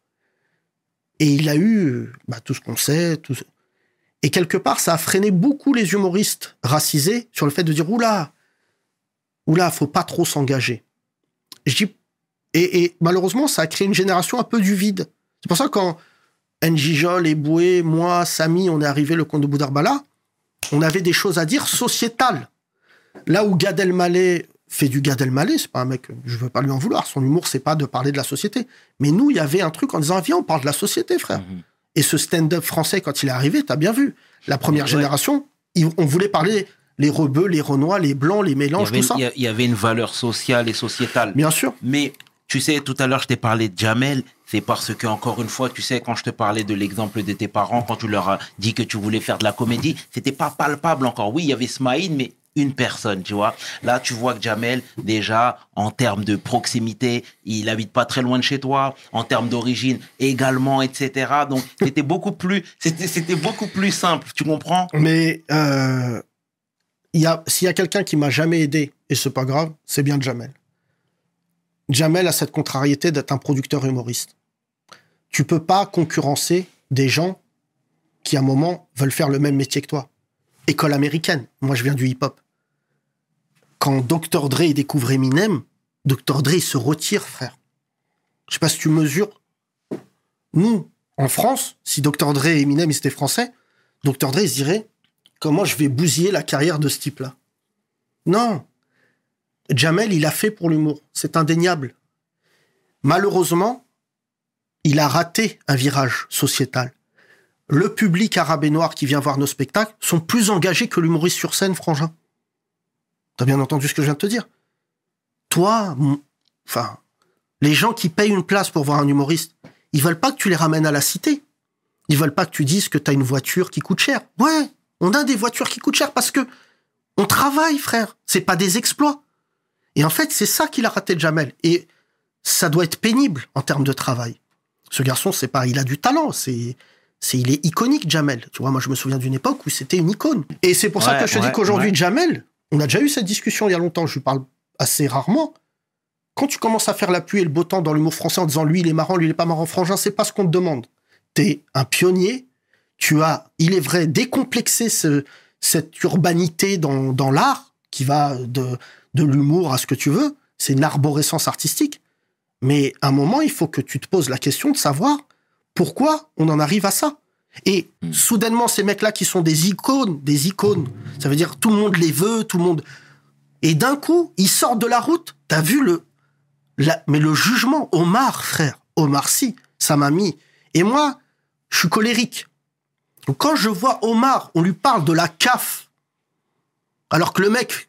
Et il a eu euh, bah, tout ce qu'on sait. Tout Et quelque part, ça a freiné beaucoup les humoristes racisés sur le fait de dire Oula, oula, faut pas trop s'engager. Et, malheureusement, ça a créé une génération un peu du vide. C'est pour ça que quand Njijol, Eboué, moi, Samy, on est arrivé le comte de Boudarbala, on avait des choses à dire sociétales. Là où Gad Elmaleh fait du Gad Elmaleh, c'est pas un mec, je veux pas lui en vouloir. Son humour, c'est pas de parler de la société. Mais nous, il y avait un truc en disant, viens, on parle de la société, frère. Mhm. Et ce stand-up français, quand il est arrivé, t'as bien vu. La première Ouais. génération, on voulait parler les rebeux, les renois, les blancs, les mélanges, avait tout ça. il y a- il y avait une valeur sociale et sociétale. Bien sûr. Mais tu sais, tout à l'heure, je t'ai parlé de Jamel. C'est parce que, encore une fois, tu sais, quand je te parlais de l'exemple de tes parents, quand tu leur as dit que tu voulais faire de la comédie, c'était pas palpable encore. Oui, il y avait Smaïn, mais une personne, tu vois. Là, tu vois que Jamel, déjà, en termes de proximité, il habite pas très loin de chez toi. En termes d'origine, également, etc. Donc, c'était [LAUGHS] beaucoup plus, c'était, beaucoup plus simple. Tu comprends? Mais euh, il y a- s'il y a quelqu'un qui m'a jamais aidé, et c'est pas grave, c'est bien Jamel. Jamel a cette contrariété d'être un producteur humoriste. Tu peux pas concurrencer des gens qui, à un moment, veulent faire le même métier que toi. École américaine. Moi, je viens du hip-hop. Quand Dr. Dre découvre Eminem, Dr. Dre se retire, frère. Je sais pas si tu mesures. Nous, en France, si Dr. Dre et Eminem étaient français, Dr. Dre se dirait comment je vais bousiller la carrière de ce type-là? Non. Jamel, il a fait pour l'humour. C'est indéniable. Malheureusement, il a raté un virage sociétal. Le public arabe et noir qui vient voir nos spectacles sont plus engagés que l'humoriste sur scène, frangin. T'as bien entendu ce que je viens de te dire Toi, enfin, les gens qui payent une place pour voir un humoriste, ils veulent pas que tu les ramènes à la cité. Ils veulent pas que tu dises que t'as une voiture qui coûte cher. Ouais, on a des voitures qui coûtent cher parce que on travaille, frère. C'est pas des exploits. Et en fait, c'est ça qu'il a raté Jamel. Et ça doit être pénible en termes de travail. Ce garçon, c'est pas, il a du talent. C'est, c'est, il est iconique, Jamel. Tu vois, moi, je me souviens d'une époque où c'était une icône. Et c'est pour ça que je te ouais, dis qu'aujourd'hui, ouais. Jamel, on a déjà eu cette discussion il y a longtemps. Je lui parle assez rarement. Quand tu commences à faire la pluie et le beau temps dans l'humour français en disant lui, il est marrant, lui, il est pas marrant, frangin, c'est pas ce qu'on te demande. T'es un pionnier. Tu as, il est vrai, décomplexé ce, cette urbanité dans, dans l'art qui va de, de l'humour à ce que tu veux. C'est une arborescence artistique. Mais à un moment, il faut que tu te poses la question de savoir pourquoi on en arrive à ça. Et Mm. soudainement, ces mecs-là qui sont des icônes, des icônes, ça veut dire tout le monde les veut, tout le monde. Et d'un coup, ils sortent de la route. T'as vu le, la- mais le jugement, Omar, frère, Omar, si, ça m'a mis. Et moi, je suis colérique. Donc quand je vois Omar, on lui parle de la CAF, alors que le mec,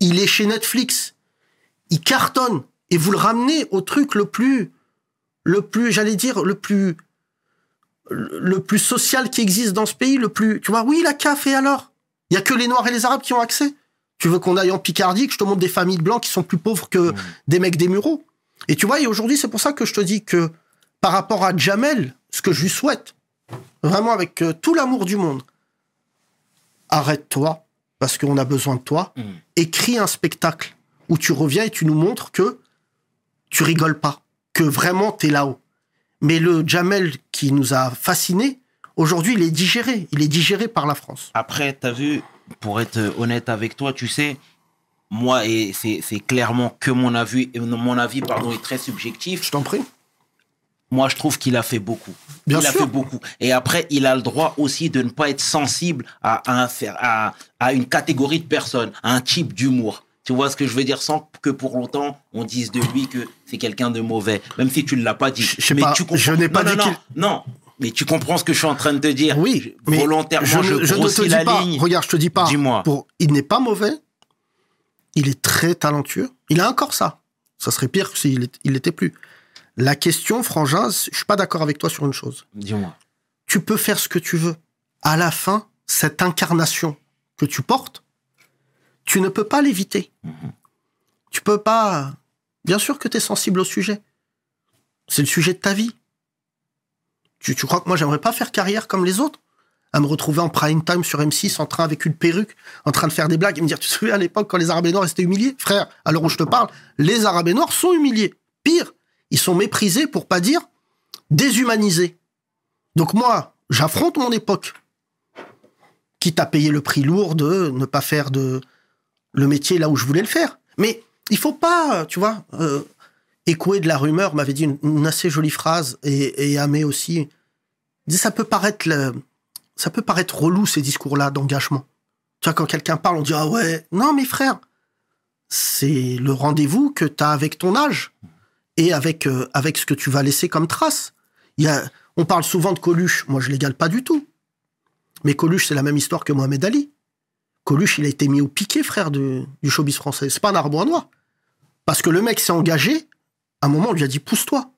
il est chez Netflix, il cartonne, et vous le ramenez au truc le plus, le plus, j'allais dire, le plus, le plus social qui existe dans ce pays, le plus, tu vois, oui, la CAF, et alors? Il y a que les Noirs et les Arabes qui ont accès. Tu veux qu'on aille en Picardie, que je te montre des familles de blancs qui sont plus pauvres que des mecs des Mureaux? Et tu vois, et aujourd'hui, c'est pour ça que je te dis que par rapport à Jamel, ce que je lui souhaite, vraiment avec euh, tout l'amour du monde, arrête-toi, parce qu'on a besoin de toi, Mm. écris un spectacle où tu reviens et tu nous montres que tu rigoles pas, que vraiment t'es là-haut. Mais le Jamel qui nous a fascinés, aujourd'hui, il est digéré. Il est digéré par la France. Après, tu as vu, pour être honnête avec toi, tu sais, moi, et c'est clairement que mon avis, mon avis pardon, est très subjectif. Je t'en prie. Moi, je trouve qu'il a fait beaucoup. Bien il a fait beaucoup. Et après, il a le droit aussi de ne pas être sensible à, un, faire- à, à une catégorie de personnes, à un type d'humour. Tu vois ce que je veux dire sans que pour longtemps on dise de lui que c'est quelqu'un de mauvais, même si tu ne l'as pas dit. Je- pas, tu comprends- je n'ai pas non, dit non, non, non, mais tu comprends ce que je suis en train de te dire. Oui, mais volontairement, je, ne- je ne te dis la pas. ligne. Regarde, je te dis pas. Dis-moi. Pour, il n'est pas mauvais. Il est très talentueux. Il a encore ça. Ça serait pire s'il il l'était plus. La question, Frangin, je suis pas d'accord avec toi sur une chose. Dis-moi. Tu peux faire ce que tu veux. À la fin, cette incarnation que tu portes, tu ne peux pas l'éviter. Tu peux pas. Bien sûr que tu es sensible au sujet. C'est le sujet de ta vie. Tu, tu crois que moi, j'aimerais pas faire carrière comme les autres? À me retrouver en prime time sur M6 en train avec une perruque, en train de faire des blagues et me dire Tu te souviens à l'époque quand les Arabes et Noirs étaient humiliés? Frère, à l'heure où je te parle, les Arabes et Noirs sont humiliés. Pire, ils sont méprisés pour pas dire déshumanisés. Donc moi, j'affronte mon époque. Quitte à payer le prix lourd de ne pas faire de le métier là où je voulais le faire. Mais il faut pas, tu vois, euh, écouer de la rumeur m'avait dit une, assez jolie phrase et, et Amé aussi. Disait, ça peut paraître le- ça peut paraître relou ces discours-là d'engagement. Tu vois, quand quelqu'un parle, on dit ah ouais, non mais frère, c'est le rendez-vous que tu as avec ton âge et avec euh, avec ce que tu vas laisser comme trace. Il y a, on parle souvent de Coluche, moi je l'égale pas du tout. Mais Coluche, c'est la même histoire que Mohamed Ali. Coluche, il a été mis au piquet, frère, de- du showbiz français. C'est pas un arbre à noix. Parce que le mec s'est engagé, à un moment, on lui a dit pousse-toi.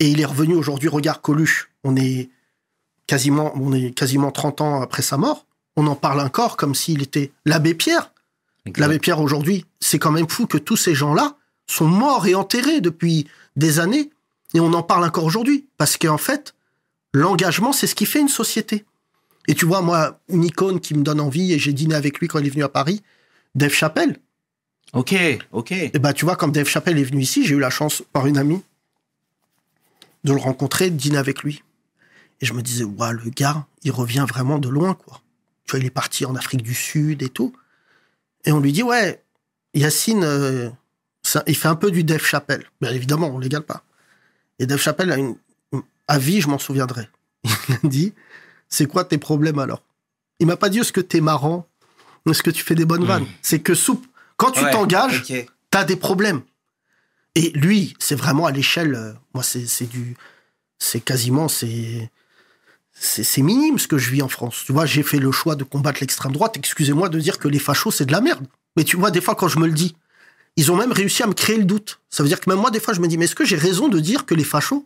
Et il est revenu aujourd'hui, regarde Coluche, on est quasiment, on est quasiment 30 ans après sa mort. On en parle encore comme s'il était l'abbé Pierre. L'abbé Pierre aujourd'hui, c'est quand même fou que tous ces gens-là sont morts et enterrés depuis des années et on en parle encore aujourd'hui. Parce qu'en fait, l'engagement, c'est ce qui fait une société. Et tu vois, moi, une icône qui me donne envie, et j'ai dîné avec lui quand il est venu à Paris, Dave Chappelle. Ok, ok. Et bah, tu vois, quand Dave Chappelle est venu ici, j'ai eu la chance, par une amie, de le rencontrer, de dîner avec lui. Et je me disais, ouais, le gars, il revient vraiment de loin, quoi. Tu vois, il est parti en Afrique du Sud et tout. Et on lui dit, ouais, Yacine, euh, ça- il fait un peu du Dave Chappelle. Bien évidemment, on l'égale pas. Et Dave Chappelle a une, à vie, je m'en souviendrai. [LAUGHS] Il a dit, c'est quoi tes problèmes alors? Il m'a pas dit est-ce que t'es marrant, est-ce que tu fais des bonnes vannes? C'est que soupe. Quand tu Ouais, t'engages, ok. t'as des problèmes. Et lui, c'est vraiment à l'échelle. euh, moi, c'est c'est du. C'est quasiment. C'est. C'est c'est minime ce que je vis en France. Tu vois, j'ai fait le choix de combattre l'extrême droite. Excusez-moi de dire que les fachos, c'est de la merde. Mais tu vois, des fois, quand je me le dis, ils ont même réussi à me créer le doute. Ça veut dire que même moi, des fois, je me dis, mais est-ce que j'ai raison de dire que les fachos,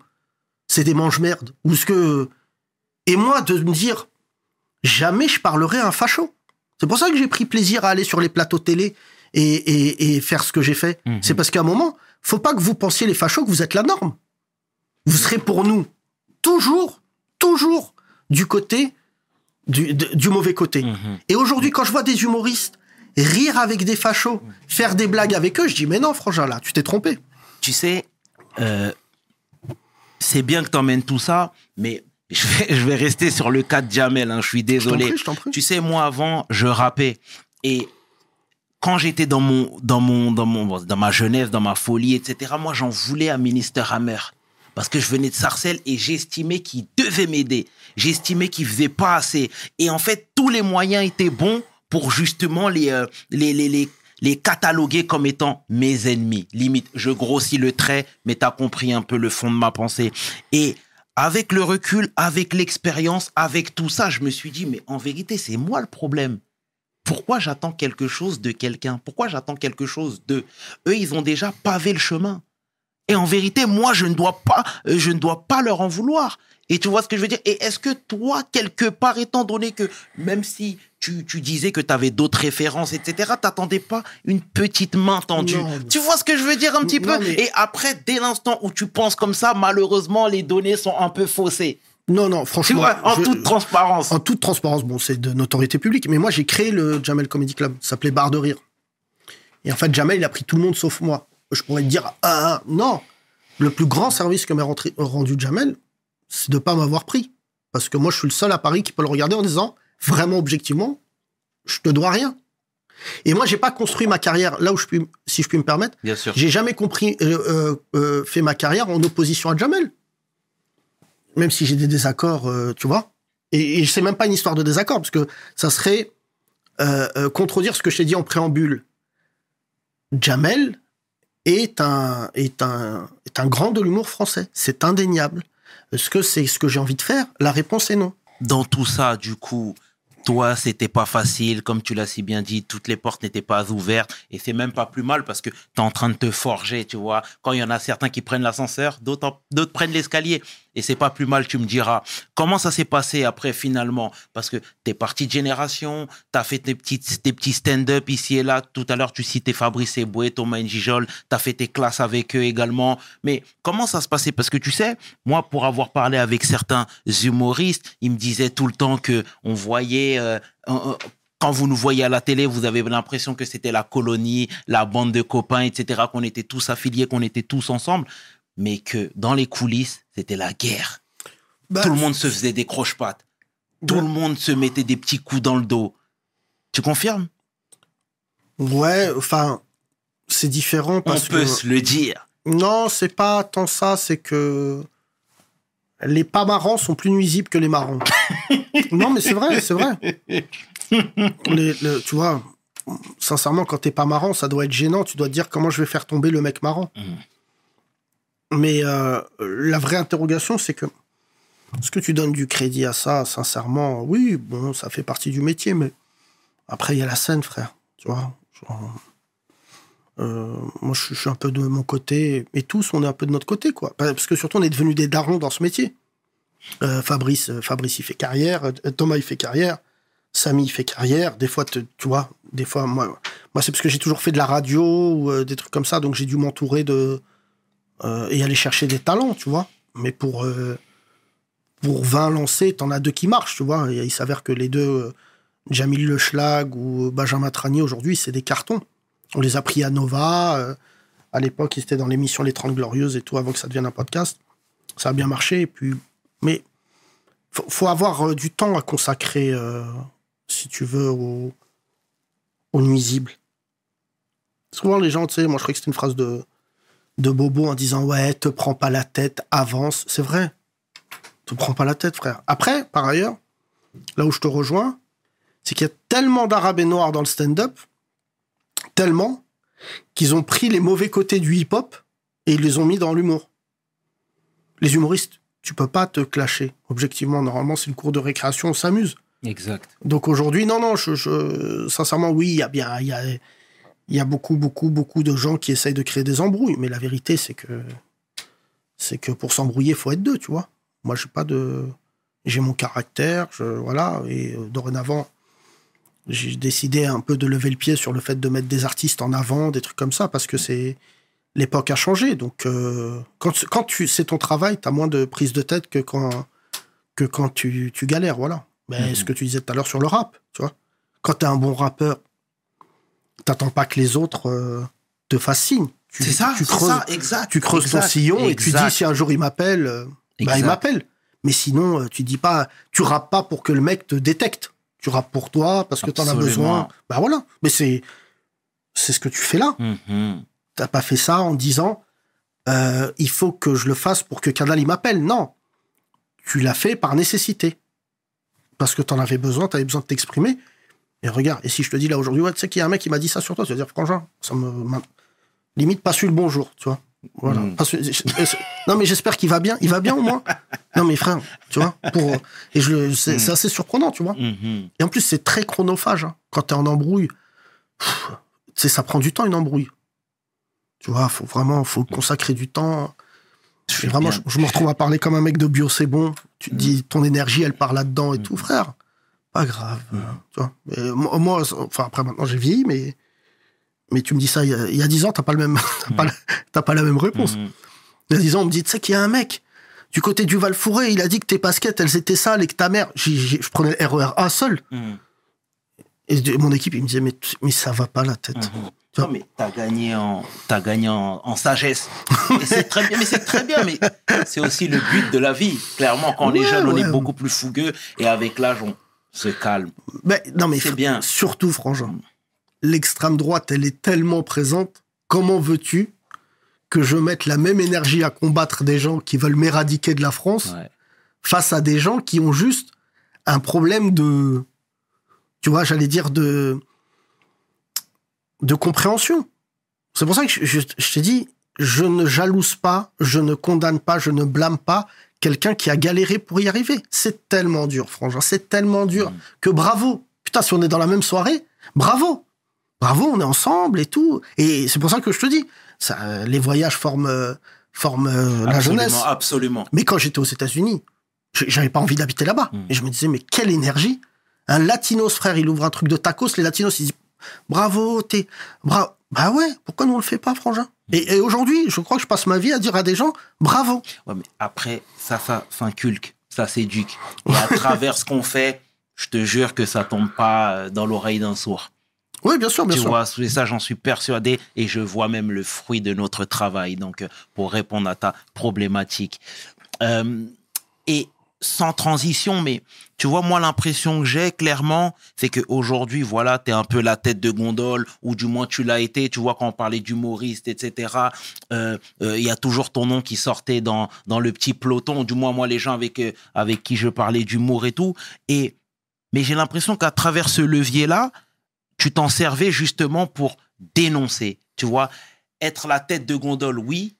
c'est des mange-merdes Ou est-ce que. Et moi, de me dire, jamais je parlerai à un facho. C'est pour ça que j'ai pris plaisir à aller sur les plateaux télé et, et, et faire ce que j'ai fait. Mhm. C'est parce qu'à un moment, faut pas que vous pensiez, les fachos, que vous êtes la norme. Vous serez pour nous toujours, toujours du côté, du, mauvais côté. Mhm. Et aujourd'hui, quand je vois des humoristes rire avec des fachos, faire des blagues avec eux, je dis, mais non, Frangin, là, tu t'es trompé. Tu sais, euh, c'est bien que tu emmènes tout ça, mais [LAUGHS] je vais, je vais rester sur le cas de Jamel. hein, je suis Je désolé. prie, je prie. Tu sais, moi avant, je rappais et quand j'étais dans mon dans mon dans mon dans ma jeunesse, dans ma folie, etc. Moi, j'en voulais à Minister Hammer parce que je venais de Sarcelles et j'estimais qu'il devait m'aider. J'estimais qu'il faisait pas assez. Et en fait, tous les moyens étaient bons pour justement les euh, les les, les les cataloguer comme étant mes ennemis. Limite, je grossis le trait, mais t'as compris un peu le fond de ma pensée. Et avec le recul, avec l'expérience, avec tout ça, je me suis dit, mais en vérité, c'est moi le problème. Pourquoi j'attends quelque chose de quelqu'un? Pourquoi j'attends quelque chose d'eux? Eux, ils ont déjà pavé le chemin. Et en vérité, moi, je ne dois pas, euh, je ne dois pas leur en vouloir. Et tu vois ce que je veux dire? Et est-ce que toi, quelque part, étant donné que même si tu, tu disais que tu avais d'autres références, etc., t'attendais pas une petite main tendue? Non. Tu vois ce que je veux dire un petit Non, peu? mais- Et après, dès l'instant où tu penses comme ça, malheureusement, les données sont un peu faussées. Non, non, franchement. vois, en je- toute transparence. En toute transparence, bon, c'est de notoriété publique, mais moi j'ai créé le Jamel Comedy Club, ça s'appelait Bar de Rire. Et en fait, Jamel, il a pris tout le monde sauf moi. Je pourrais te dire, ah, non, le plus grand service que m'a rendu Jamel, c'est de pas m'avoir pris. Parce que moi, je suis le seul à Paris qui peut le regarder en disant, vraiment objectivement, je te dois rien. Et moi, j'ai pas construit ma carrière là où je puis, si je puis me permettre, Bien sûr. j'ai jamais compris, euh, euh, euh, fait ma carrière en opposition à Jamel. Même si j'ai des désaccords, euh, tu vois. Et, et c'est même pas une histoire de désaccord, parce que ça serait euh, euh, contredire ce que je t'ai dit en préambule. Jamel est un, est un, est un grand de l'humour français. C'est indéniable. Est-ce que c'est ce que j'ai envie de faire La réponse est non. Dans tout ça, du coup, toi, c'était pas facile. Comme tu l'as si bien dit, toutes les portes n'étaient pas ouvertes. Et c'est même pas plus mal parce que tu es en train de te forger, tu vois. Quand il y en a certains qui prennent l'ascenseur, d'autres en- d'autres prennent l'escalier. Et c'est pas plus mal, tu me diras. Comment ça s'est passé après, finalement? Parce que t'es parti de génération, t'as fait tes petits, tes petits stand-up ici et là. Tout à l'heure, tu citais Fabrice Eboué, Thomas Njijol. T'as fait tes classes avec eux également. Mais comment ça se passait? Parce que tu sais, moi, pour avoir parlé avec certains humoristes, ils me disaient tout le temps que on voyait... euh, quand vous nous voyez à la télé, vous avez l'impression que c'était la colonie, la bande de copains, etc., qu'on était tous affiliés, qu'on était tous ensemble, mais que dans les coulisses, c'était la guerre. Bah, Tout le monde se faisait des croche-pattes. Tout le monde se mettait des petits coups dans le dos. Tu confirmes? Ouais, enfin, c'est différent On parce peut que. se le dire. Non, c'est pas tant ça, c'est que les pas marrants sont plus nuisibles que les marrants. [LAUGHS] non, mais c'est vrai, c'est vrai. Les- tu vois, sincèrement, quand t'es pas marrant, ça doit être gênant. Tu dois te dire comment je vais faire tomber le mec marrant. Mais euh, la vraie interrogation, c'est que est-ce que tu donnes du crédit à ça Sincèrement, oui, bon, ça fait partie du métier, mais après, il y a la scène, frère. Tu vois? Euh, moi, je, suis- un peu de mon côté, et tous, on est un peu de notre côté, quoi. Parce que surtout, on est devenus des darons dans ce métier. Euh, Fabrice, Fabrice, il fait carrière. Thomas, il fait carrière. Samy, il fait carrière. Des fois, tu vois, des fois, moi, moi c'est parce que j'ai toujours fait de la radio ou des trucs comme ça, donc j'ai dû m'entourer de. Euh, et aller chercher des talents, tu vois. Mais pour, euh, pour 20 lancés, t'en as deux qui marchent, tu vois. Et il s'avère que les deux, euh, Jamil Le Schlag ou Benjamin Tranier, aujourd'hui, c'est des cartons. On les a pris à Nova. à l'époque, ils étaient dans l'émission Les 30 Glorieuses et tout, avant que ça devienne un podcast. Ça a bien marché. Et puis, mais faut, faut avoir du temps à consacrer, si tu veux, aux, nuisibles. Souvent, les gens, tu sais, moi, je crois que c'était une phrase de, de Bobo en disant Ouais, te prends pas la tête, avance. C'est vrai. Te prends pas la tête, frère. Après, par ailleurs, là où je te rejoins, c'est qu'il y a tellement d'arabes et noirs dans le stand-up, tellement, qu'ils ont pris les mauvais côtés du hip-hop et ils les ont mis dans l'humour. Les humoristes, tu peux pas te clasher. Objectivement, normalement, c'est une cour de récréation, on s'amuse. Exact. Donc aujourd'hui, non, non, je, je- sincèrement, oui, il y a bien, il y a, il y a beaucoup, beaucoup, beaucoup de gens qui essayent de créer des embrouilles. Mais la vérité, c'est que, c'est que pour s'embrouiller, il faut être deux, tu vois. Moi, j'ai pas de, j'ai mon caractère, je, voilà. Et euh, dorénavant, j'ai décidé un peu de lever le pied sur le fait de mettre des artistes en avant, des trucs comme ça, parce que c'est, l'époque a changé. Donc, euh, quand, quand tu, c'est ton travail, tu as moins de prise de tête que quand, que quand tu, tu galères, voilà. Mais Mhm. ce que tu disais tout à l'heure sur le rap, tu vois. Quand tu es un bon rappeur, t'attends pas que les autres euh, te fassent signe. Tu, C'est ça, tu creuses, ça, exact. tu creuses ton exact, sillon et tu dis si un jour il m'appelle, euh, bah, il m'appelle. Mais sinon, euh, tu dis pas, tu rappes pas pour que le mec te détecte. Tu rappes pour toi parce que tu en as besoin. Bah voilà. Mais c'est c'est ce que tu fais là. Mhm. T'as pas fait ça en disant euh, il faut que je le fasse pour que Kadal il m'appelle. Non. Tu l'as fait par nécessité. Parce que t'en avais besoin, t'avais besoin de t'exprimer. Et regarde, et si je te dis là aujourd'hui, ouais, tu sais qu'il y a un mec qui m'a dit ça sur toi, tu vas dire, frangin, ça me. m'a- Limite, pas su le bonjour, tu vois. Voilà. Mm. Pas su- non, mais j'espère qu'il va bien. Il va bien au moins. non, mais frère, tu vois. Pour... Et je, le- c'est Mm. assez surprenant, tu vois. Mhm. Et en plus, c'est très chronophage. hein. Quand t'es en embrouille, pff, tu sais, ça prend du temps une embrouille. Tu vois, faut vraiment, faut consacrer du temps. Je vraiment, je, je me retrouve à parler comme un mec de bio, c'est bon. Tu te dis, ton énergie, elle part là-dedans et tout, frère. Pas grave. Mm. Tu vois. Moi, enfin, après, maintenant, j'ai vieilli, mais, mais tu me dis ça il y a, il y a 10 ans, t'as pas, le même, [LAUGHS] t'as pas, la- t'as pas la même réponse. Mhm. Il y a 10 ans, on me dit, tu sais qu'il y a un mec du côté du Val Fourré, il a dit que tes baskets, elles étaient sales et que ta mère. J'ai- je prenais le RER A seul. Mhm. Et mon équipe, il me disait, mais, mais ça va pas la tête. Mhm. Tu vois. Non, mais t'as gagné en, t'as gagné en, en sagesse. C'est très bien, mais c'est très bien, mais c'est aussi le but de la vie. Clairement, quand on est Ouais, jeune, on est beaucoup plus fougueux et avec l'âge, on se calme. Mais, non, mais C'est bien. surtout, Frangin, l'extrême droite, elle est tellement présente. Comment veux-tu que je mette la même énergie à combattre des gens qui veulent m'éradiquer de la France Ouais. face à des gens qui ont juste un problème de. Tu vois, j'allais dire de. de compréhension. C'est pour ça que je, je, je t'ai dit, je ne jalouse pas, je ne condamne pas, je ne blâme pas quelqu'un qui a galéré pour y arriver. C'est tellement dur, Frangin, c'est tellement dur Mm. que bravo. Putain, si on est dans la même soirée, bravo. Bravo, on est ensemble et tout. Et c'est pour ça que je te dis, ça, euh, les voyages forment, euh, forment euh, la jeunesse. absolument. Mais quand j'étais aux États-Unis, je- j'avais pas envie d'habiter là-bas. Mm. Et je me disais, mais quelle énergie Un latinos, frère, il ouvre un truc de tacos, les latinos, ils disent, bravo, t'es. Bravo. Bah ouais, pourquoi nous on le fait pas, frangin? Et, et aujourd'hui, je crois que je passe ma vie à dire à des gens, bravo. Ouais, mais après, ça, ça s'inculque, ça s'éduque. Et à travers ce qu'on fait, je te jure que ça tombe pas euh, dans l'oreille d'un sourd. Oui, bien sûr, bien tu sûr. vois, ça, j'en suis persuadé et je vois même le fruit de notre travail. Donc, euh, pour répondre à ta problématique. Euh, et sans transition, mais tu vois, moi, l'impression que j'ai clairement, c'est qu'aujourd'hui, voilà, tu es un peu la tête de gondole, ou du moins tu l'as été. Tu vois, quand on parlait d'humoriste, etc., euh, euh, il y a toujours ton nom qui sortait dans, dans le petit peloton, du moins, moi, les gens avec, euh, avec qui je parlais d'humour et tout. Et, mais j'ai l'impression qu'à travers ce levier-là, tu t'en servais justement pour dénoncer. Tu vois, être la tête de gondole, oui.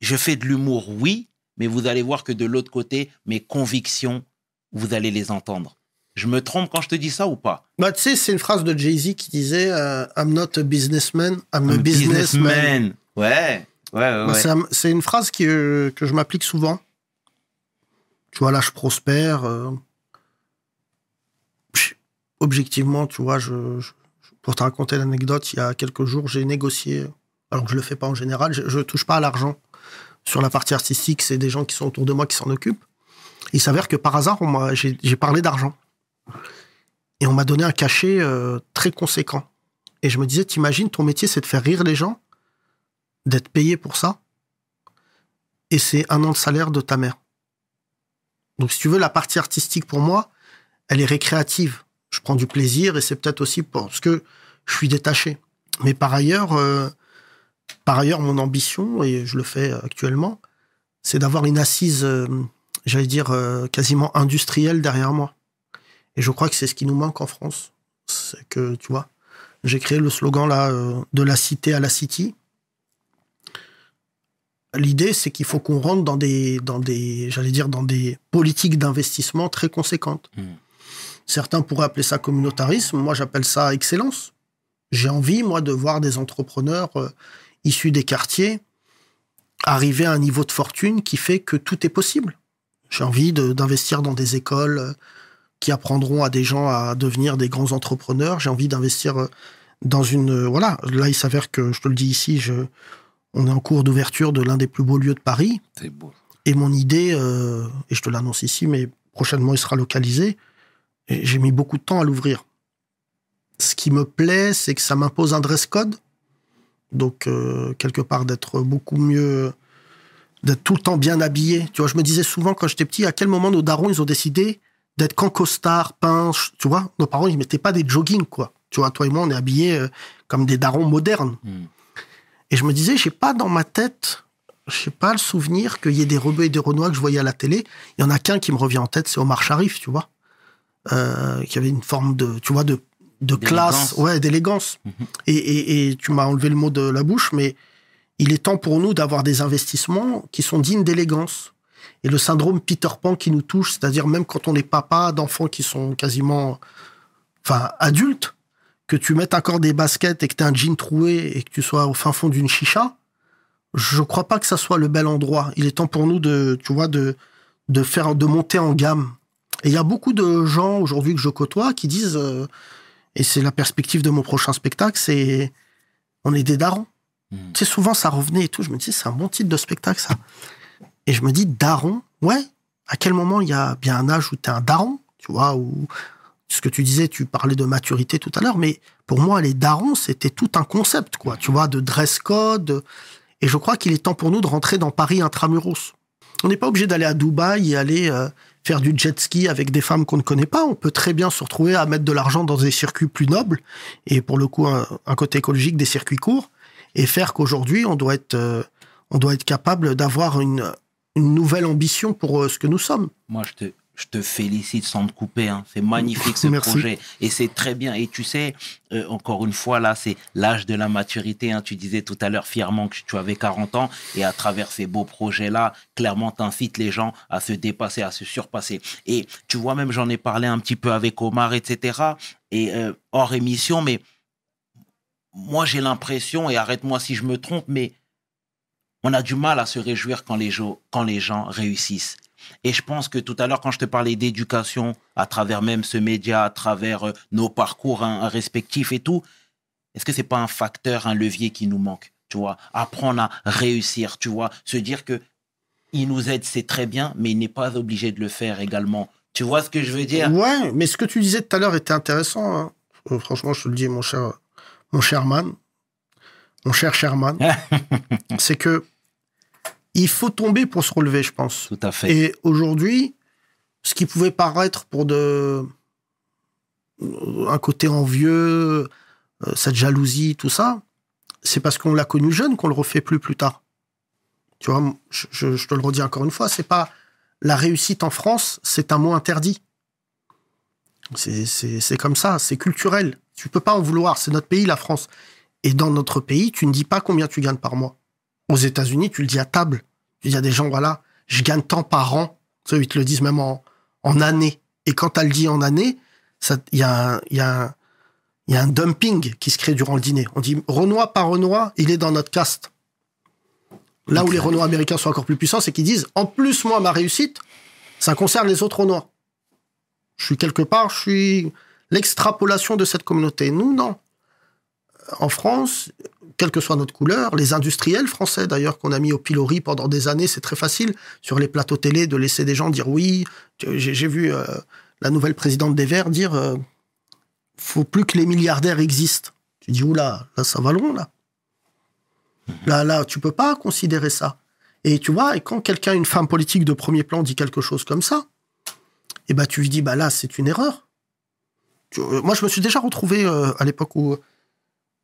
Je fais de l'humour, oui. Mais vous allez voir que de l'autre côté, mes convictions, vous allez les entendre. Je me trompe quand je te dis ça ou pas? Bah, tu sais, c'est une phrase de Jay-Z qui disait euh, I'm not a businessman, I'm a businessman. Ouais, ouais, ouais. Bah, c'est un- c'est une phrase qui, euh, que je m'applique souvent. Tu vois, là, je prospère. euh, objectivement, tu vois, je, je- pour te raconter l'anecdote, il y a quelques jours, j'ai négocié, alors que je le fais pas en général, je, je touche pas à l'argent. Sur la partie artistique, c'est des gens qui sont autour de moi qui s'en occupent. Il s'avère que par hasard, j'ai parlé d'argent. Et on m'a donné un cachet euh, très conséquent. Et je me disais, t'imagines, ton métier, c'est de faire rire les gens, d'être payé pour ça, et c'est un an de salaire de ta mère. Donc, si tu veux, la partie artistique, pour moi, elle est récréative. Je prends du plaisir, et c'est peut-être aussi parce que je suis détaché. Mais par ailleurs, euh, par ailleurs, mon ambition, et je le fais actuellement, c'est d'avoir une assise, euh, j'allais dire, euh, quasiment industrielle derrière moi. Et je crois que c'est ce qui nous manque en France. C'est que, tu vois, j'ai créé le slogan là, euh, de la cité à la city. L'idée, c'est qu'il faut qu'on rentre dans des, dans des, j'allais dire, dans des politiques d'investissement très conséquentes. Mm. Certains pourraient appeler ça communautarisme. Moi, j'appelle ça excellence. J'ai envie, moi, de voir des entrepreneurs euh, issus des quartiers arriver à un niveau de fortune qui fait que tout est possible. J'ai envie de- d'investir dans des écoles euh, qui apprendront à des gens à devenir des grands entrepreneurs. J'ai envie d'investir euh, dans une... euh, Voilà, là, il s'avère que, je te le dis ici, je, on est en cours d'ouverture de l'un des plus beaux lieux de Paris. C'est beau. Et mon idée, euh, et je te l'annonce ici, mais prochainement il sera localisé, et j'ai mis beaucoup de temps à l'ouvrir. Ce qui me plaît, c'est que ça m'impose un dress code. Donc, euh, quelque part, d'être beaucoup mieux, d'être tout le temps bien habillé. Tu vois, je me disais souvent quand j'étais petit, à quel moment nos darons, ils ont décidé d'être qu'en costard, pince, tu vois. Nos parents, ils mettaient pas des jogging, quoi. Tu vois, toi et moi, on est habillés euh, comme des darons modernes. Hmm. Et je me disais, j'ai pas dans ma tête, je sais pas le souvenir qu'il y ait des rebeux et des renois que je voyais à la télé. Il y en a qu'un qui me revient en tête, c'est Omar Sharif, tu vois, euh, qui avait une forme de, tu vois, de, de classe, D'élégance. ouais, d'élégance. Mhm. et, et, et tu m'as enlevé le mot de la bouche, mais il est temps pour nous d'avoir des investissements qui sont dignes d'élégance. Et le syndrome Peter Pan qui nous touche, c'est-à-dire même quand on est papa d'enfants qui sont quasiment, enfin, adultes, que tu mettes encore des baskets et que tu un jean troué et que tu sois au fin fond d'une chicha, je crois pas que ça soit le bel endroit. Il est temps pour nous de, tu vois, de, de faire, de monter en gamme. Et il y a beaucoup de gens aujourd'hui que je côtoie qui disent, euh, et c'est la perspective de mon prochain spectacle, c'est, on est des darons. Mhm. Tu sais, souvent ça revenait et tout. Je me disais, c'est un bon titre de spectacle, ça. Et je me dis, daron, ouais. À quel moment il y a bien un âge où tu es un daron, tu vois, ou ce que tu disais, tu parlais de maturité tout à l'heure, mais pour moi, les darons, c'était tout un concept, quoi, tu vois, de dress code. Et je crois qu'il est temps pour nous de rentrer dans Paris intramuros. On n'est pas obligé d'aller à Dubaï et aller euh, faire du jet ski avec des femmes qu'on ne connaît pas. On peut très bien se retrouver à mettre de l'argent dans des circuits plus nobles, et pour le coup, un côté écologique, des circuits courts, et faire qu'aujourd'hui, on doit être, euh, on doit être capable d'avoir une, une nouvelle ambition pour euh, ce que nous sommes. Moi, je te, je te félicite sans te couper. hein. C'est magnifique ce [LAUGHS] Merci. projet. Et c'est très bien. Et tu sais, euh, encore une fois, là, c'est l'âge de la maturité. hein. Tu disais tout à l'heure fièrement que tu avais 40 ans. Et à travers ces beaux projets-là, clairement, tu incites les gens à se dépasser, à se surpasser. Et tu vois, même, j'en ai parlé un petit peu avec Omar, etc. Et euh, hors émission, mais moi, j'ai l'impression, et arrête-moi si je me trompe, mais on a du mal à se réjouir quand les, gens- réussissent. Et je pense que tout à l'heure, quand je te parlais d'éducation, à travers même ce média, à travers euh, nos parcours hein, respectifs et tout, est-ce que c'est pas un facteur, un levier qui nous manque Tu vois, apprendre à réussir, tu vois, se dire que il nous aide, c'est très bien, mais il n'est pas obligé de le faire également. Tu vois ce que je veux dire? Ouais, mais ce que tu disais tout à l'heure était intéressant. hein. Euh, franchement, je te le dis, mon cher, mon cher man, mon cher Sherman, [LAUGHS] c'est que il faut tomber pour se relever, je pense. Tout à fait. Et aujourd'hui, ce qui pouvait paraître pour de un côté envieux, euh, cette jalousie, tout ça, c'est parce qu'on l'a connu jeune qu'on le refait plus plus tard. Tu vois, je, je- je te le redis encore une fois, c'est pas la réussite en France, c'est un mot interdit. C'est comme ça, c'est culturel. Tu peux pas en vouloir, c'est notre pays, la France. Et dans notre pays, tu ne dis pas combien tu gagnes par mois. Aux États-Unis, tu le dis à table. Tu dis à des gens, voilà, je gagne tant par an. Ils te le disent même en, en année. Et quand tu le dit en année, il y, a un- il y, a un- il y a un dumping qui se crée durant le dîner. On dit, Renoir par Renoir, il est dans notre caste. Là où les Renois américains sont encore plus puissants, c'est qu'ils disent, en plus, moi, ma réussite, ça concerne les autres Renois. Je suis quelque part, je suis l'extrapolation de cette communauté. Nous, non. En France, quelle que soit notre couleur, les industriels français d'ailleurs qu'on a mis au pilori pendant des années, c'est très facile sur les plateaux télé de laisser des gens dire oui. J'ai vu euh, la nouvelle présidente des Verts dire euh, faut plus que les milliardaires existent. Tu dis oula, là ça va loin là. Là là, tu peux pas considérer ça. Et tu vois, et quand quelqu'un, une femme politique de premier plan dit quelque chose comme ça, et ben tu lui dis bah là c'est une erreur. Euh, moi je me suis déjà retrouvé euh, à l'époque où,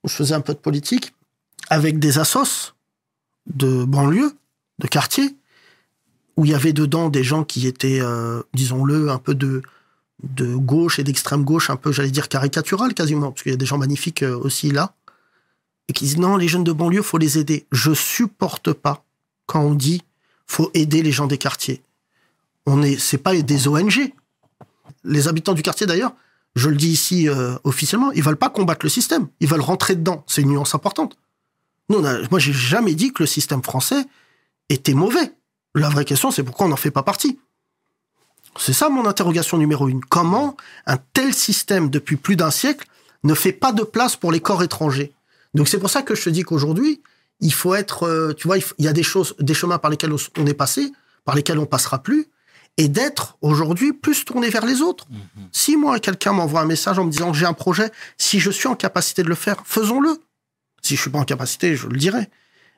je faisais un peu de politique avec des assos de banlieue, de quartier, où il y avait dedans des gens qui étaient, euh, disons-le, un peu de, gauche et d'extrême gauche, un peu, j'allais dire, caricatural quasiment, parce qu'il y a des gens magnifiques aussi là, et qui disent non, les jeunes de banlieue, faut les aider. Je supporte pas quand on dit faut aider les gens des quartiers. On est, c'est pas des ONG. Les habitants du quartier d'ailleurs, je le dis ici euh, officiellement, ils veulent pas combattre le système, ils veulent rentrer dedans. C'est une nuance importante. Nous, on a- moi, j'ai jamais dit que le système français était mauvais. La vraie question, c'est pourquoi on n'en fait pas partie. C'est ça mon interrogation numéro une. Comment un tel système, depuis plus d'un siècle, ne fait pas de place pour les corps étrangers? Donc c'est pour ça que je te dis qu'aujourd'hui, il faut être, euh, tu vois, il, y a des choses, des chemins par lesquels on est passé, par lesquels on passera plus, et d'être aujourd'hui plus tourné vers les autres. Si moi, quelqu'un m'envoie un message en me disant que j'ai un projet, si je suis en capacité de le faire, faisons-le. Si je suis pas en capacité, je le dirai.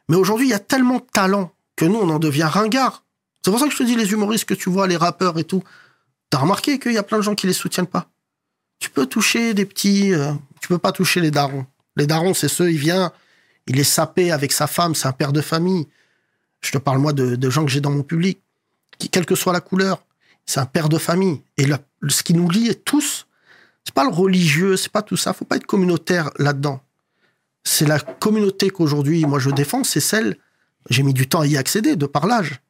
Mais aujourd'hui, il y a tellement de talent que nous, on en devient ringard. C'est pour ça que je te dis, les humoristes que tu vois, les rappeurs et tout, t'as remarqué qu'il y a plein de gens qui les soutiennent pas. Tu peux toucher des petits, euh, tu peux pas toucher les darons. Les darons, c'est ceux, il vient, il est sapé avec sa femme, c'est un père de famille. Je te parle, moi, de, de gens que j'ai dans mon public, quelle que soit la couleur, c'est un père de famille. Et ce qui nous lie tous, c'est pas le religieux, c'est pas tout ça. Faut pas être communautaire là-dedans. C'est la communauté qu'aujourd'hui, moi, je défends, c'est celle, j'ai mis du temps à y accéder, de par l'âge.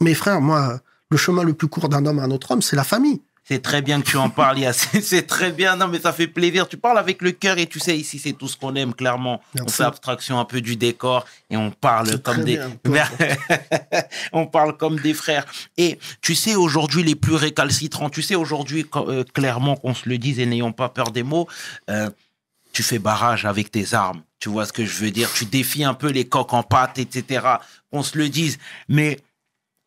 Mes frères, moi, le chemin le plus court d'un homme à un autre homme, c'est la famille. C'est très bien que tu en parles. [LAUGHS] C'est très bien. Non, mais ça fait plaisir. Tu parles avec le cœur et tu sais, ici, c'est tout ce qu'on aime, clairement. On fait abstraction un peu du décor et on parle comme des. [LAUGHS] on parle comme des frères. Et tu sais, aujourd'hui, les plus récalcitrants, tu sais, aujourd'hui, euh, clairement, qu'on se le dise et n'ayons pas peur des mots, euh, tu fais barrage avec tes armes. Tu vois ce que je veux dire? Tu défies un peu les coques en pâte, etc. Qu'on se le dise. Mais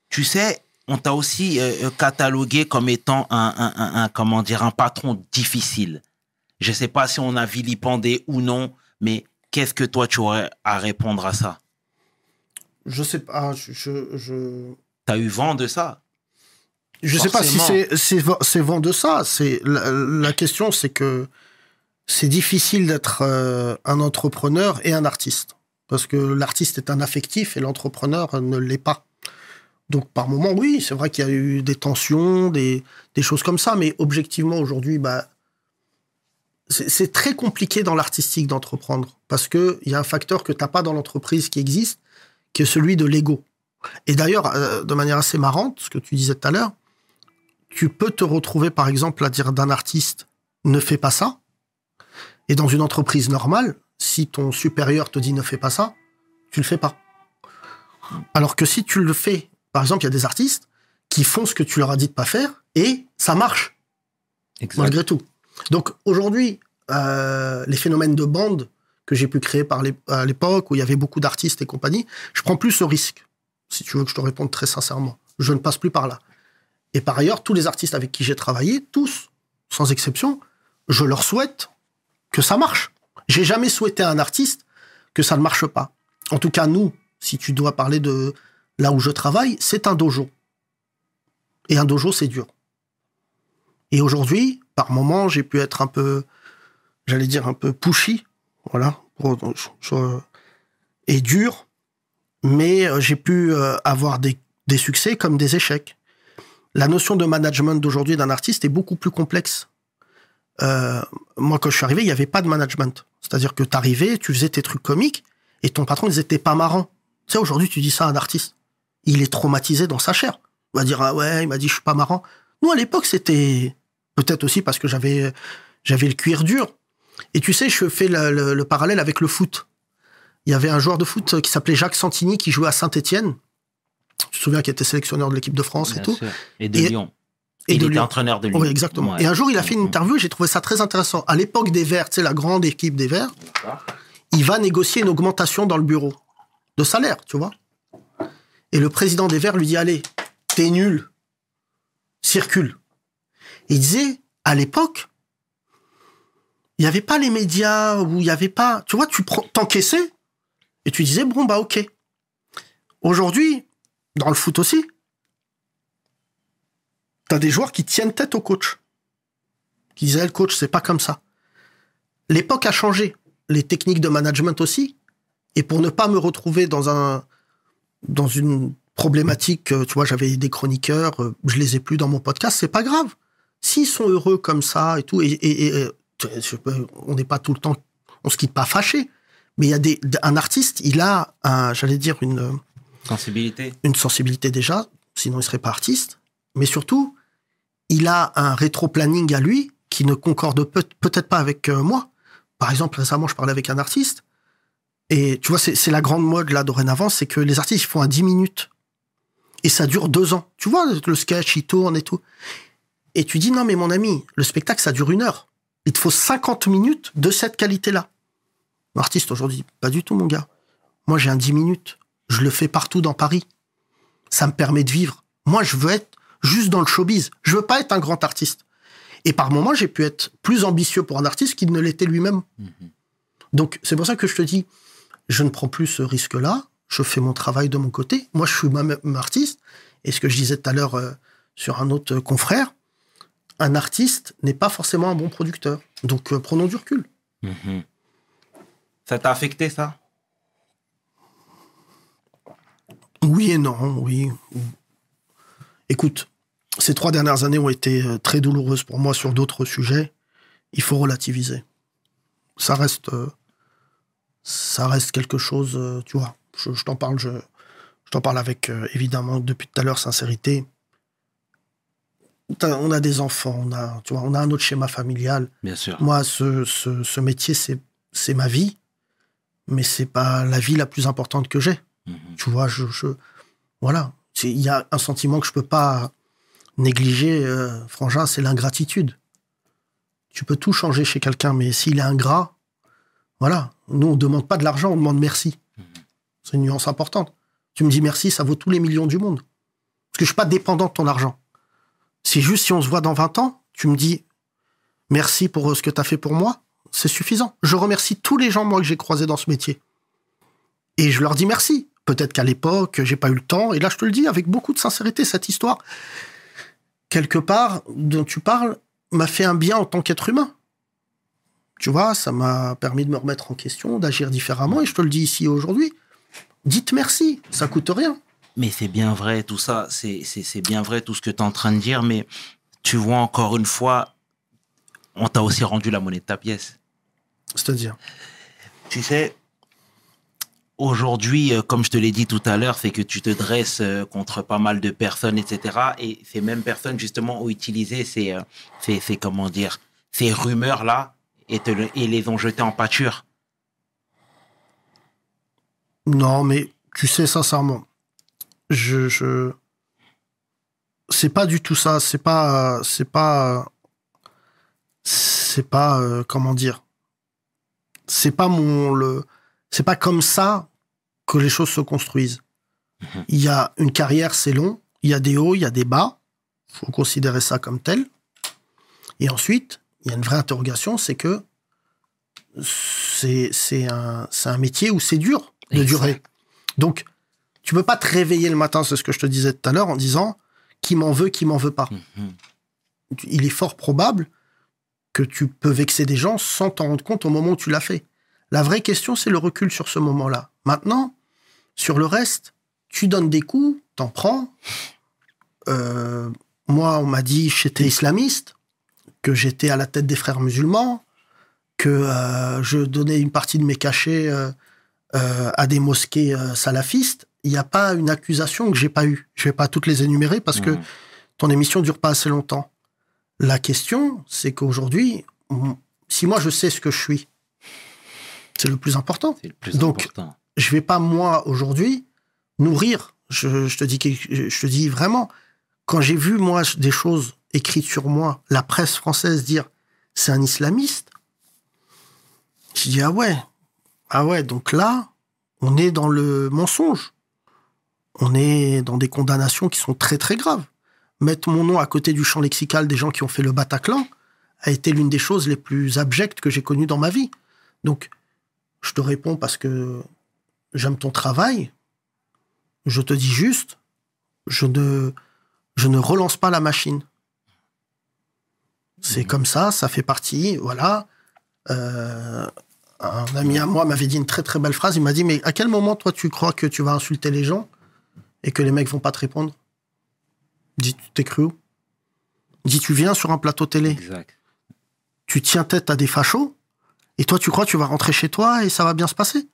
tu sais, on t'a aussi euh, euh, catalogué comme étant un, un- un- un- comment dire, un patron difficile. Je sais pas si on a vilipendé ou non, mais qu'est-ce que toi tu aurais à répondre à ça? Je sais pas, je, je, je, T'as eu vent de ça? Je sais pas si c'est vent- c'est vent de ça. C'est la, la question, c'est que c'est difficile d'être euh, un entrepreneur et un artiste parce que l'artiste est un affectif et l'entrepreneur ne l'est pas. Donc par moment, oui, c'est vrai qu'il y a eu des tensions, des, choses comme ça, mais objectivement aujourd'hui, bah c'est très compliqué dans l'artistique d'entreprendre parce que il y a un facteur que t'as pas dans l'entreprise qui existe, qui est celui de l'ego. Et d'ailleurs, euh, de manière assez marrante, ce que tu disais tout à l'heure, tu peux te retrouver, par exemple, à dire d'un artiste ne fais pas ça. Et dans une entreprise normale, si ton supérieur te dit ne fais pas ça, tu le fais pas. Alors que si tu le fais, par exemple, il y a des artistes qui font ce que tu leur as dit de pas faire et ça marche malgré tout. Donc aujourd'hui, euh, les phénomènes de bande que j'ai pu créer par à l'époque où il y avait beaucoup d'artistes et compagnie, je prends plus ce risque. Si tu veux que je te réponde très sincèrement, je ne passe plus par là. Et par ailleurs, tous les artistes avec qui j'ai travaillé, tous, sans exception, je leur souhaite que ça marche. J'ai jamais souhaité à un artiste que ça ne marche pas. En tout cas, nous, si tu dois parler de là où je travaille, c'est un dojo. Et un dojo, c'est dur. Et aujourd'hui, par moments, j'ai pu être un peu, j'allais dire un peu pushy, voilà, et dur, mais euh, j'ai pu euh, avoir des, des succès comme des échecs. La notion de management d'aujourd'hui d'un artiste est beaucoup plus complexe. Euh, moi, quand je suis arrivé, il n'y avait pas de management. C'est-à-dire que tu arrivais, tu faisais tes trucs comiques, et ton patron, ils étaient pas marrants. Tu sais, aujourd'hui, tu dis ça à un artiste. Il est traumatisé dans sa chair. Il va dire, ah ouais, il m'a dit, je suis pas marrant. Nous, à l'époque, c'était peut-être aussi parce que j'avais, j'avais le cuir dur. Et tu sais, je fais le, le- le parallèle avec le foot. Il y avait un joueur de foot qui s'appelait Jacques Santini qui jouait à Saint-Etienne. Tu te souviens qu'il était sélectionneur de l'équipe de France et tout. sûr. Et de Et- Lyon. et il de était Lyon. entraîneur de Lyon. Oui, exactement. Ouais. Et un jour, il a fait une Mhm. interview et j'ai trouvé ça très intéressant. À l'époque des Verts, tu sais, la grande équipe des Verts, il va négocier une augmentation dans le bureau de salaire, tu vois. Et le président des Verts lui dit Allez, t'es nul, circule. Il disait À l'époque, il n'y avait pas les médias, ou il n'y avait pas. Tu vois, tu t'encaissais et tu disais Bon, bah, ok. Aujourd'hui, dans le foot aussi, t'as des joueurs qui tiennent tête au coach. Qui disaient, le coach, c'est pas comme ça. L'époque a changé. Les techniques de management aussi. Et pour ne pas me retrouver dans un, dans une problématique, euh, tu vois, j'avais des chroniqueurs, euh, je les ai plus dans mon podcast, c'est pas grave. S'ils sont heureux comme ça et tout, et, on n'est pas tout le temps, on se quitte pas fâché. Mais il y a des, un artiste, il a, un, j'allais dire, une, Sensibilité. une sensibilité déjà, sinon il serait pas artiste. Mais surtout, il a un rétro-planning à lui qui ne concordent peut- peut-être pas avec euh, moi. Par exemple, récemment, je parlais avec un artiste. Et tu vois, c'est la grande mode là dorénavant, c'est que les artistes ils font à 10 minutes. Et ça dure deux ans. Tu vois, le sketch, il tourne et tout. Et tu dis, non, mais mon ami, le spectacle, ça dure une heure. Il te faut 50 minutes de cette qualité-là. L'artiste aujourd'hui, pas du tout, mon gars. Moi, j'ai un 10 minutes. Je le fais partout dans Paris. Ça me permet de vivre. Moi, je veux être juste dans le showbiz. Je veux pas être un grand artiste. Et par moments, j'ai pu être plus ambitieux pour un artiste qu'il ne l'était lui-même. Donc, c'est pour ça que je te dis, je ne prends plus ce risque-là. Je fais mon travail de mon côté. Moi, je suis moi-même artiste. Et ce que je disais tout à l'heure euh, sur un autre confrère, un artiste n'est pas forcément un bon producteur. Donc, euh, prenons du recul. Mhm. Ça t'a affecté, ça? Oui et non, oui. Écoute, ces trois dernières années ont été euh, très douloureuses pour moi sur d'autres sujets. Il faut relativiser. Ça reste, euh, ça reste quelque chose, euh, tu vois. Je, je t'en parle, je, je t'en parle avec euh, évidemment depuis tout à l'heure sincérité. On a des enfants, on a, tu vois, on a un autre schéma familial. Bien sûr. Moi, ce, ce, ce métier, c'est, c'est ma vie, mais c'est pas la vie la plus importante que j'ai. Mhm. Tu vois, je, je voilà, il y a un sentiment que je peux pas négliger, euh, Frangin, c'est l'ingratitude. Tu peux tout changer chez quelqu'un, mais s'il est ingrat, voilà, nous on demande pas de l'argent, on demande merci. C'est une nuance importante. Tu me dis merci, ça vaut tous les millions du monde. Parce que je suis pas dépendant de ton argent. C'est juste si on se voit dans 20 ans, tu me dis merci pour euh, ce que tu as fait pour moi, c'est suffisant. Je remercie tous les gens, moi, que j'ai croisés dans ce métier. Et je leur dis merci. Peut-être qu'à l'époque, j'ai pas eu le temps. Et là, je te le dis avec beaucoup de sincérité, cette histoire, quelque part, dont tu parles, m'a fait un bien en tant qu'être humain. Tu vois, ça m'a permis de me remettre en question, d'agir différemment. Et je te le dis ici aujourd'hui. Dites merci, ça coûte rien. Mais c'est bien vrai, tout ça, c'est bien vrai tout ce que tu es en train de dire, mais tu vois encore une fois, on t'a aussi rendu la monnaie de ta pièce. C'est-à-dire, Tu sais, aujourd'hui, euh, comme je te l'ai dit tout à l'heure, c'est que tu te dresses euh, contre pas mal de personnes, etc. Et ces mêmes personnes, justement, ont utilisé ces, euh, ces, ces comment dire, ces rumeurs-là et, te le- et les ont jetées en pâture. Non, mais tu sais, sincèrement, je, je... c'est pas du tout ça. C'est pas, c'est pas, c'est pas, euh, comment dire, c'est pas mon le, c'est pas comme ça que les choses se construisent. Il y a une carrière, c'est long. Il y a des hauts, il y a des bas. Faut considérer ça comme tel. Et ensuite, il y a une vraie interrogation, c'est que c'est un, métier où c'est dur de Exact. durer. Donc, tu peux pas te réveiller le matin, c'est ce que je te disais tout à l'heure, en disant qui m'en veut, qui m'en veut pas. Mhm. Il est fort probable que tu peux vexer des gens sans t'en rendre compte au moment où tu l'as fait. La vraie question, c'est le recul sur ce moment-là. Maintenant, sur le reste, tu donnes des coups, t'en prends. Euh, moi, on m'a dit que j'étais islamiste, que j'étais à la tête des frères musulmans, que euh, je donnais une partie de mes cachets euh, euh, à des mosquées salafistes. Il n'y a pas une accusation que j'ai pas eue. Je vais pas toutes les énumérer parce que Mhm. ton émission dure pas assez longtemps. La question, c'est qu'aujourd'hui, si moi je sais ce que je suis, c'est le plus important. C'est le plus Donc, important. Je vais pas moi aujourd'hui nourrir. Je, je te dis, je te dis vraiment, quand j'ai vu moi des choses écrites sur moi, la presse française dire c'est un islamiste, je dis ah ouais, ah ouais, donc là, on est dans le mensonge. On est dans des condamnations qui sont très très graves. Mettre mon nom à côté du champ lexical des gens qui ont fait le Bataclan a été l'une des choses les plus abjectes que j'ai connues dans ma vie. Donc, je te réponds parce que j'aime ton travail. Je te dis juste, je ne, je ne relance pas la machine. C'est Mhm. comme ça, ça fait partie, voilà. Euh, un ami à moi m'avait dit une très très belle phrase. Il m'a dit, mais à quel moment toi tu crois que tu vas insulter les gens et que les mecs vont pas te répondre? Dis, tu t'es cru où? Dis, tu viens sur un plateau télé, Exact. tu tiens tête à des fachos, et toi tu crois que tu vas rentrer chez toi et ça va bien se passer?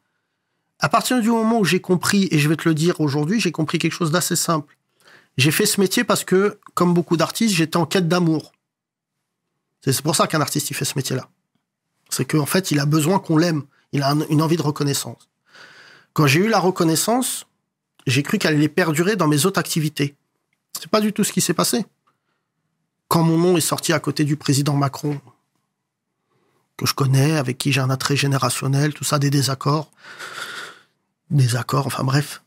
À partir du moment où j'ai compris, et je vais te le dire aujourd'hui, j'ai compris quelque chose d'assez simple. J'ai fait ce métier parce que, comme beaucoup d'artistes, j'étais en quête d'amour. C'est pour ça qu'un artiste, il fait ce métier-là. C'est qu'en fait, il a besoin qu'on l'aime. Il a un- une envie de reconnaissance. Quand j'ai eu la reconnaissance, j'ai cru qu'elle allait perdurer dans mes autres activités. C'est pas du tout ce qui s'est passé. Quand mon nom est sorti à côté du président Macron, que je connais, avec qui j'ai un attrait générationnel, tout ça, des désaccords, des accords, enfin bref.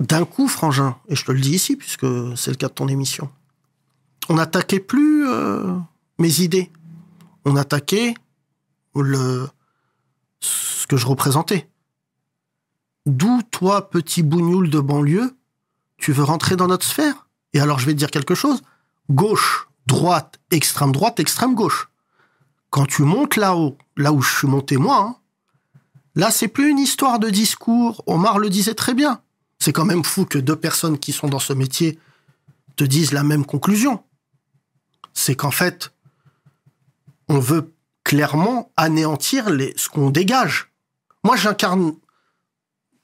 D'un coup, Frangin, et je te le dis ici, puisque c'est le cas de ton émission, on n'attaquait plus euh, mes idées. On attaquait le, ce que je représentais. D'où, toi, petit bougnoul de banlieue, tu veux rentrer dans notre sphère? Et alors, je vais te dire quelque chose. Gauche, droite, extrême droite, extrême gauche. Quand tu montes là-haut, là où je suis monté moi, hein, là, c'est plus une histoire de discours. Omar le disait très bien. C'est quand même fou que deux personnes qui sont dans ce métier te disent la même conclusion. C'est qu'en fait, on veut clairement anéantir ce qu'on dégage. Moi, j'incarne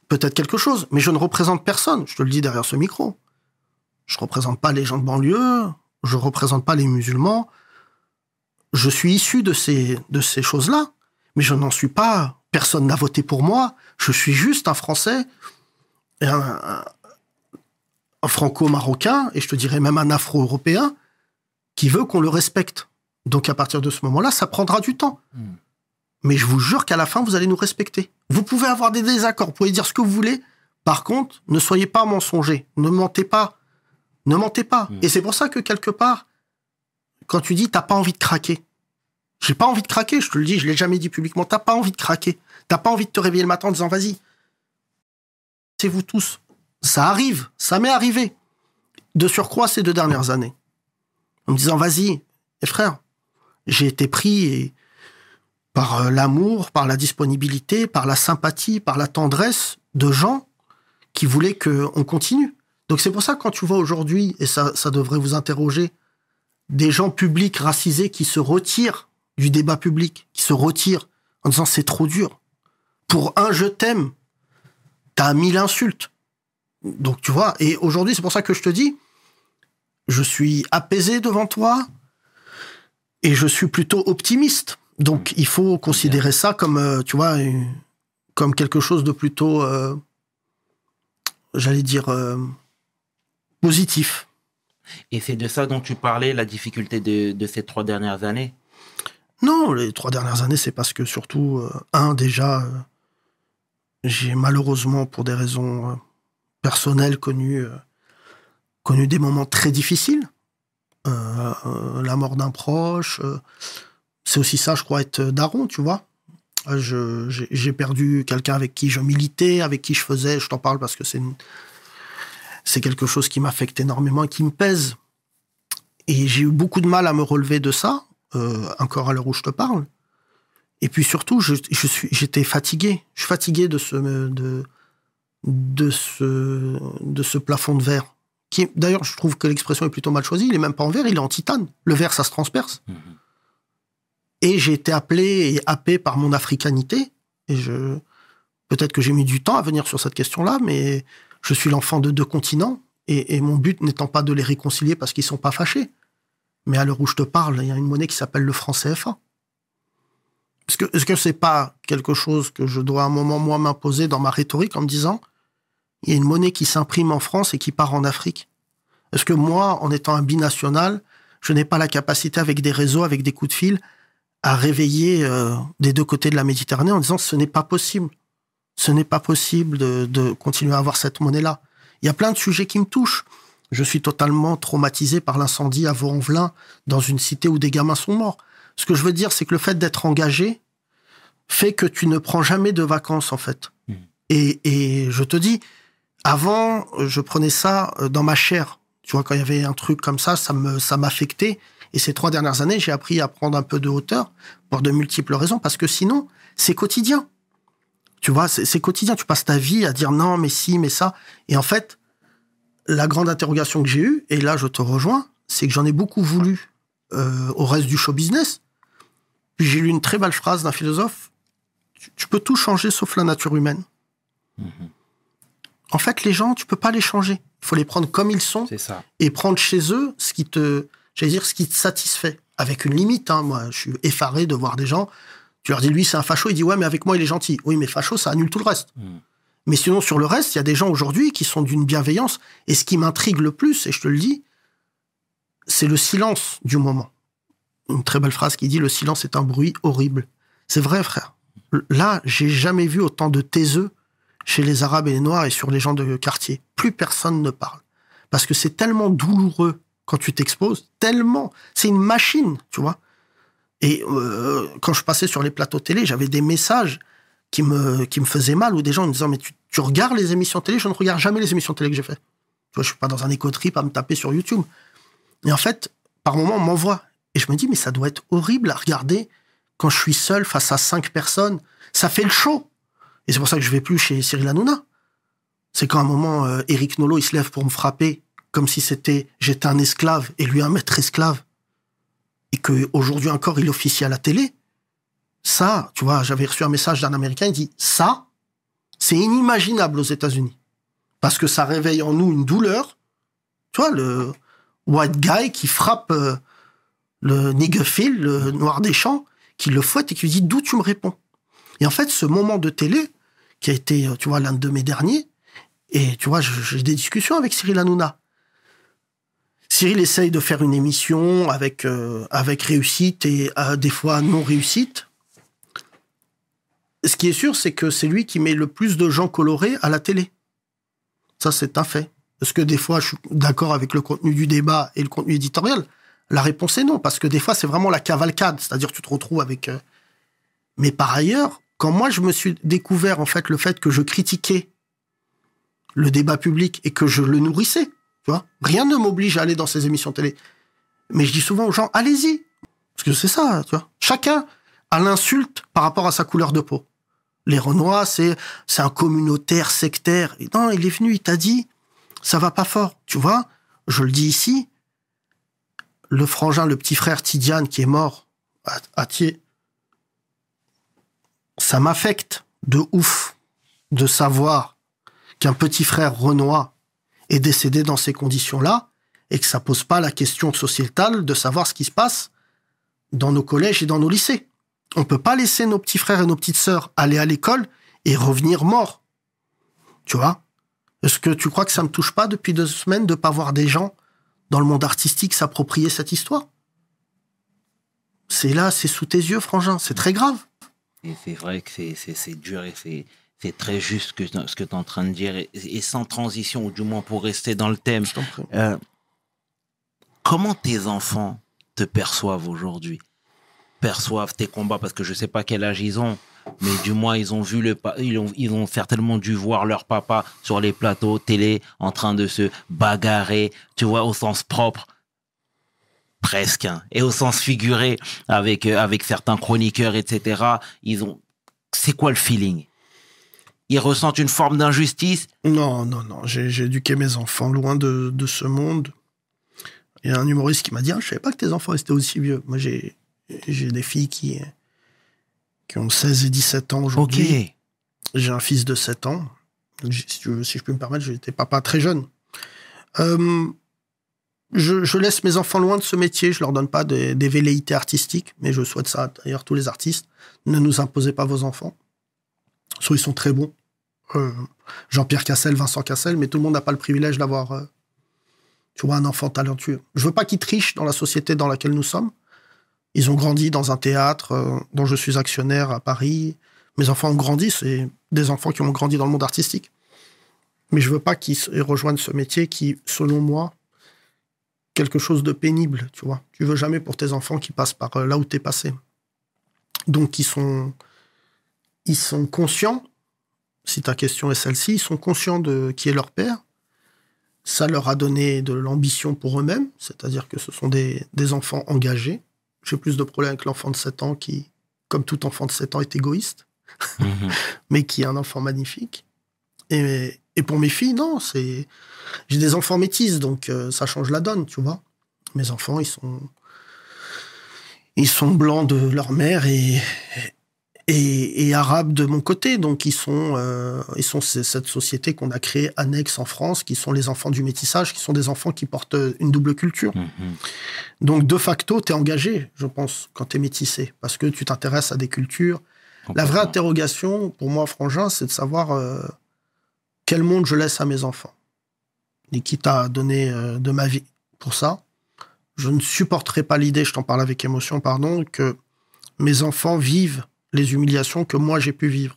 peut-être quelque chose, mais je ne représente personne. Je te le dis derrière ce micro. Je représente pas les gens de banlieue, je représente pas les musulmans. Je suis issu de ces, de ces choses-là, mais je n'en suis pas. Personne n'a voté pour moi. Je suis juste un Français, un- un franco-marocain, et je te dirais même un afro-européen, qui veut qu'on le respecte. Donc à partir de ce moment-là, ça prendra du temps. Hmm. Mais je vous jure qu'à la fin, vous allez nous respecter. Vous pouvez avoir des désaccords, vous pouvez dire ce que vous voulez. Par contre, ne soyez pas mensongers. Ne mentez pas. Ne mentez pas. Mm. Et c'est pour ça que quelque part, quand tu dis t'as pas envie de craquer, j'ai pas envie de craquer, je te le dis, je l'ai jamais dit publiquement, t'as pas envie de craquer. T'as pas envie de te réveiller le matin en disant vas-y. C'est vous tous. Ça arrive, ça m'est arrivé. De surcroît ces deux dernières années. En me disant vas-y, frère, j'ai été pris par euh, l'amour, par la disponibilité, par la sympathie, par la tendresse de gens qui voulaient qu'on continue. Donc c'est pour ça que quand tu vois aujourd'hui, et ça, ça devrait vous interroger, des gens publics racisés qui se retirent du débat public, qui se retirent en disant c'est trop dur. Pour un je t'aime, t'as mille insultes. Donc tu vois, et aujourd'hui c'est pour ça que je te dis, je suis apaisé devant toi et je suis plutôt optimiste. Donc il faut considérer ça comme, euh, tu vois, comme quelque chose de plutôt, euh, j'allais dire, euh, positif. Et c'est de ça dont tu parlais, la difficulté de, de ces trois dernières années? Non, les trois dernières années, c'est parce que surtout, euh, un, déjà, j'ai malheureusement, pour des raisons personnelles, connu, euh, connu des moments très difficiles. Euh, euh, la mort d'un proche. euh, c'est aussi ça, je crois, être daron, tu vois. J'ai perdu quelqu'un avec qui je militais, avec qui je faisais, je t'en parle parce que c'est c'est quelque chose qui m'affecte énormément et qui me pèse. Et j'ai eu beaucoup de mal à me relever de ça, encore à l'heure où je te parle. Et puis surtout, je, je suis, j'étais fatigué. Je suis fatigué de ce, de, de ce, de ce plafond de verre. Qui, d'ailleurs, je trouve que l'expression est plutôt mal choisie. Il est même pas en verre, il est en titane. Le verre, ça se transperce. Mhm. Et j'ai été appelé et happé par mon africanité. Et je, peut-être que j'ai mis du temps à venir sur cette question-là, mais je suis l'enfant de deux continents. Et, et mon but n'étant pas de les réconcilier parce qu'ils sont pas fâchés. Mais à l'heure où je te parle, il y a une monnaie qui s'appelle le franc CFA. Est-ce que, est-ce que c'est pas quelque chose que je dois à un moment, moi, m'imposer dans ma rhétorique en me disant, il y a une monnaie qui s'imprime en France et qui part en Afrique? Est-ce que moi, en étant un binational, je n'ai pas la capacité avec des réseaux, avec des coups de fil, à réveiller euh, des deux côtés de la Méditerranée en disant ce n'est pas possible. Ce n'est pas possible de, de continuer à avoir cette monnaie-là. Il y a plein de sujets qui me touchent. Je suis totalement traumatisé par l'incendie à Vaux-en-Velin, dans une cité où des gamins sont morts. Ce que je veux dire, c'est que le fait d'être engagé fait que tu ne prends jamais de vacances, en fait. Mhm. Et, et je te dis, avant, je prenais ça euh, dans ma chair. Tu vois, quand il y avait un truc comme ça, ça me, ça m'affectait. Et ces trois dernières années, j'ai appris à prendre un peu de hauteur pour de multiples raisons, parce que sinon, c'est quotidien. Tu vois, c'est quotidien. Tu passes ta vie à dire non, mais si, mais ça. Et en fait, la grande interrogation que j'ai eue, et là je te rejoins, c'est que j'en ai beaucoup voulu euh, au reste du show business. Puis j'ai lu une très belle phrase d'un philosophe tu, peux tout changer sauf la nature humaine. Mhm. En fait, les gens, tu peux pas les changer. Il faut les prendre comme ils sont ça. et prendre chez eux ce qui te j'allais dire, ce qui te satisfait. Avec une limite, hein. moi, je suis effaré de voir des gens. Tu leur dis, lui, c'est un facho. Il dit, ouais, mais avec moi, il est gentil. Oui, mais facho, ça annule tout le reste. Mm. Mais sinon, sur le reste, il y a des gens aujourd'hui qui sont d'une bienveillance. Et ce qui m'intrigue le plus, et je te le dis, c'est le silence du moment. Une très belle phrase qui dit le silence est un bruit horrible. C'est vrai, frère. Là, j'ai jamais vu autant de taiseux chez les Arabes et les Noirs et sur les gens de quartier. Plus personne ne parle. Parce que c'est tellement douloureux quand tu t'exposes, tellement. C'est une machine, tu vois. Et euh, quand je passais sur les plateaux télé, j'avais des messages qui me, qui me faisaient mal ou des gens me disant Mais tu, tu regardes les émissions télé? Je ne regarde jamais les émissions télé que j'ai fait. Tu vois, je suis pas dans un éco-trip à me taper sur YouTube. Et en fait, par moments, on m'envoie. Et je me dis, mais ça doit être horrible à regarder quand je suis seul face à cinq personnes. Ça fait le show. Et c'est pour ça que je vais plus chez Cyril Hanouna. C'est quand à un moment, euh, Eric Nolot, il se lève pour me frapper comme si c'était j'étais un esclave et lui un maître esclave. Et que aujourd'hui encore, il officie à la télé. Ça, tu vois, j'avais reçu un message d'un Américain, il dit, ça, c'est inimaginable aux États-Unis. Parce que ça réveille en nous une douleur. Tu vois, le white guy qui frappe euh, le niggerfield, le noir des champs, qui le fouette et qui lui dit d'où tu me réponds? Et en fait, ce moment de télé, qui a été, euh, tu vois, l'un de mes derniers, et tu vois, j'ai des discussions avec Cyril Hanouna. Cyril essaye de faire une émission avec, euh, avec réussite et euh, des fois non réussite. Ce qui est sûr, c'est que c'est lui qui met le plus de gens colorés à la télé. Ça, c'est un fait. Est-ce que des fois, je suis d'accord avec le contenu du débat et le contenu éditorial La réponse est non, parce que des fois, c'est vraiment la cavalcade, c'est-à-dire tu te retrouves avec... Mais par ailleurs, quand moi, je me suis découvert, en fait, le fait que je critiquais le débat public et que je le nourrissais, tu vois, rien ne m'oblige à aller dans ces émissions télé. Mais je dis souvent aux gens, allez-y. Parce que c'est ça, tu vois. Chacun a l'insulte par rapport à sa couleur de peau. Les Renois, c'est, c'est un communautaire sectaire. Non, il est venu, il t'a dit, ça va pas fort. Tu vois, je le dis ici, le frangin, le petit frère Tidiane qui est mort à, à Thiers, ça m'affecte de ouf de savoir qu'un petit frère Renoir est décédé dans ces conditions-là et que ça pose pas la question sociétale de savoir ce qui se passe dans nos collèges et dans nos lycées. On peut pas laisser nos petits frères et nos petites sœurs aller à l'école et revenir morts. Tu vois? Est-ce que tu crois que ça me touche pas depuis deux semaines de pas voir des gens dans le monde artistique s'approprier cette histoire? C'est là, c'est sous tes yeux, frangin. C'est très grave. Et c'est vrai que c'est- dur et c'est c'est très juste que, ce que tu es en train de dire. Et, et sans transition, ou du moins pour rester dans le thème, euh, comment tes enfants te perçoivent aujourd'hui? Perçoivent tes combats Parce que je sais pas quel âge ils ont, mais du moins ils ont vu le ils ont, ils ont certainement dû voir leur papa sur les plateaux télé en train de se bagarrer, tu vois, au sens propre. Presque, hein, et au sens figuré, avec, euh, avec certains chroniqueurs, etc. Ils ont. C'est quoi le feeling? Ils ressentent une forme d'injustice? Non, non, non. J'ai éduqué mes enfants loin de, de ce monde. Il y a un humoriste qui m'a dit ah, Je savais pas que tes enfants étaient aussi vieux. Moi, j'ai des filles qui, qui ont 16 et 17 ans aujourd'hui. J'ai un fils de 7 ans. J- Si, tu veux- si je peux me permettre, j'étais papa très jeune. Euh, je, laisse mes enfants loin de ce métier. Je leur donne pas des, velléités artistiques, mais je souhaite ça d'ailleurs tous les artistes. Ne nous imposez pas vos enfants. Soit ils sont très bons. Euh, Jean-Pierre Cassel, Vincent Cassel, mais tout le monde n'a pas le privilège d'avoir, euh, tu vois, un enfant talentueux. Je veux pas qu'ils trichent dans la société dans laquelle nous sommes. Ils ont grandi dans un théâtre euh, dont je suis actionnaire à Paris. Mes enfants ont grandi, c'est des enfants qui ont grandi dans le monde artistique. Mais je veux pas qu'ils rejoignent ce métier qui, selon moi, quelque chose de pénible, tu vois. Tu veux jamais pour tes enfants qui passent par euh, là où t'es passé. Donc ils sont, ils sont conscients. Si ta question est celle-ci, ils sont conscients de qui est leur père. Ça leur a donné de l'ambition pour eux-mêmes, c'est-à-dire que ce sont des, des enfants engagés. J'ai plus de problèmes avec l'enfant de 7 ans qui, comme tout enfant de 7 ans, est égoïste [LAUGHS] mais qui est un enfant magnifique. Et, et pour mes filles, non, c'est. J'ai des enfants métis, donc euh, ça change la donne, tu vois. Mes enfants, ils sont. Ils sont blancs de leur mère et, et, et arabes de mon côté. Donc, ils sont, euh, ils sont cette société qu'on a créée annexe en France, qui sont les enfants du métissage, qui sont des enfants qui portent une double culture. Mhm. Donc, de facto, tu es engagé, je pense, quand tu es métissé, parce que tu t'intéresses à des cultures. La vraie interrogation, pour moi, Frangin, c'est de savoir euh, quel monde je laisse à mes enfants. Et quitte à donner euh, de ma vie pour ça, je ne supporterai pas l'idée, je t'en parle avec émotion, pardon, que mes enfants vivent les humiliations que moi j'ai pu vivre,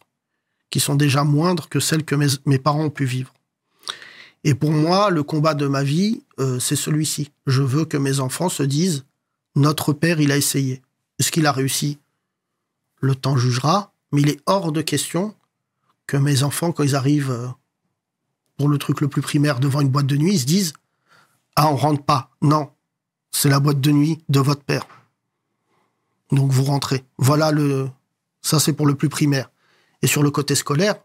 qui sont déjà moindres que celles que mes, parents ont pu vivre. Et pour moi, le combat de ma vie, euh, c'est celui-ci. Je veux que mes enfants se disent, notre père, il a essayé. Est-ce qu'il a réussi? Le temps jugera, mais il est hors de question que mes enfants, quand ils arrivent euh, pour le truc le plus primaire devant une boîte de nuit, ils se disent Ah, on rentre pas. Non, c'est la boîte de nuit de votre père. Donc vous rentrez. Voilà le. Ça, c'est pour le plus primaire. Et sur le côté scolaire,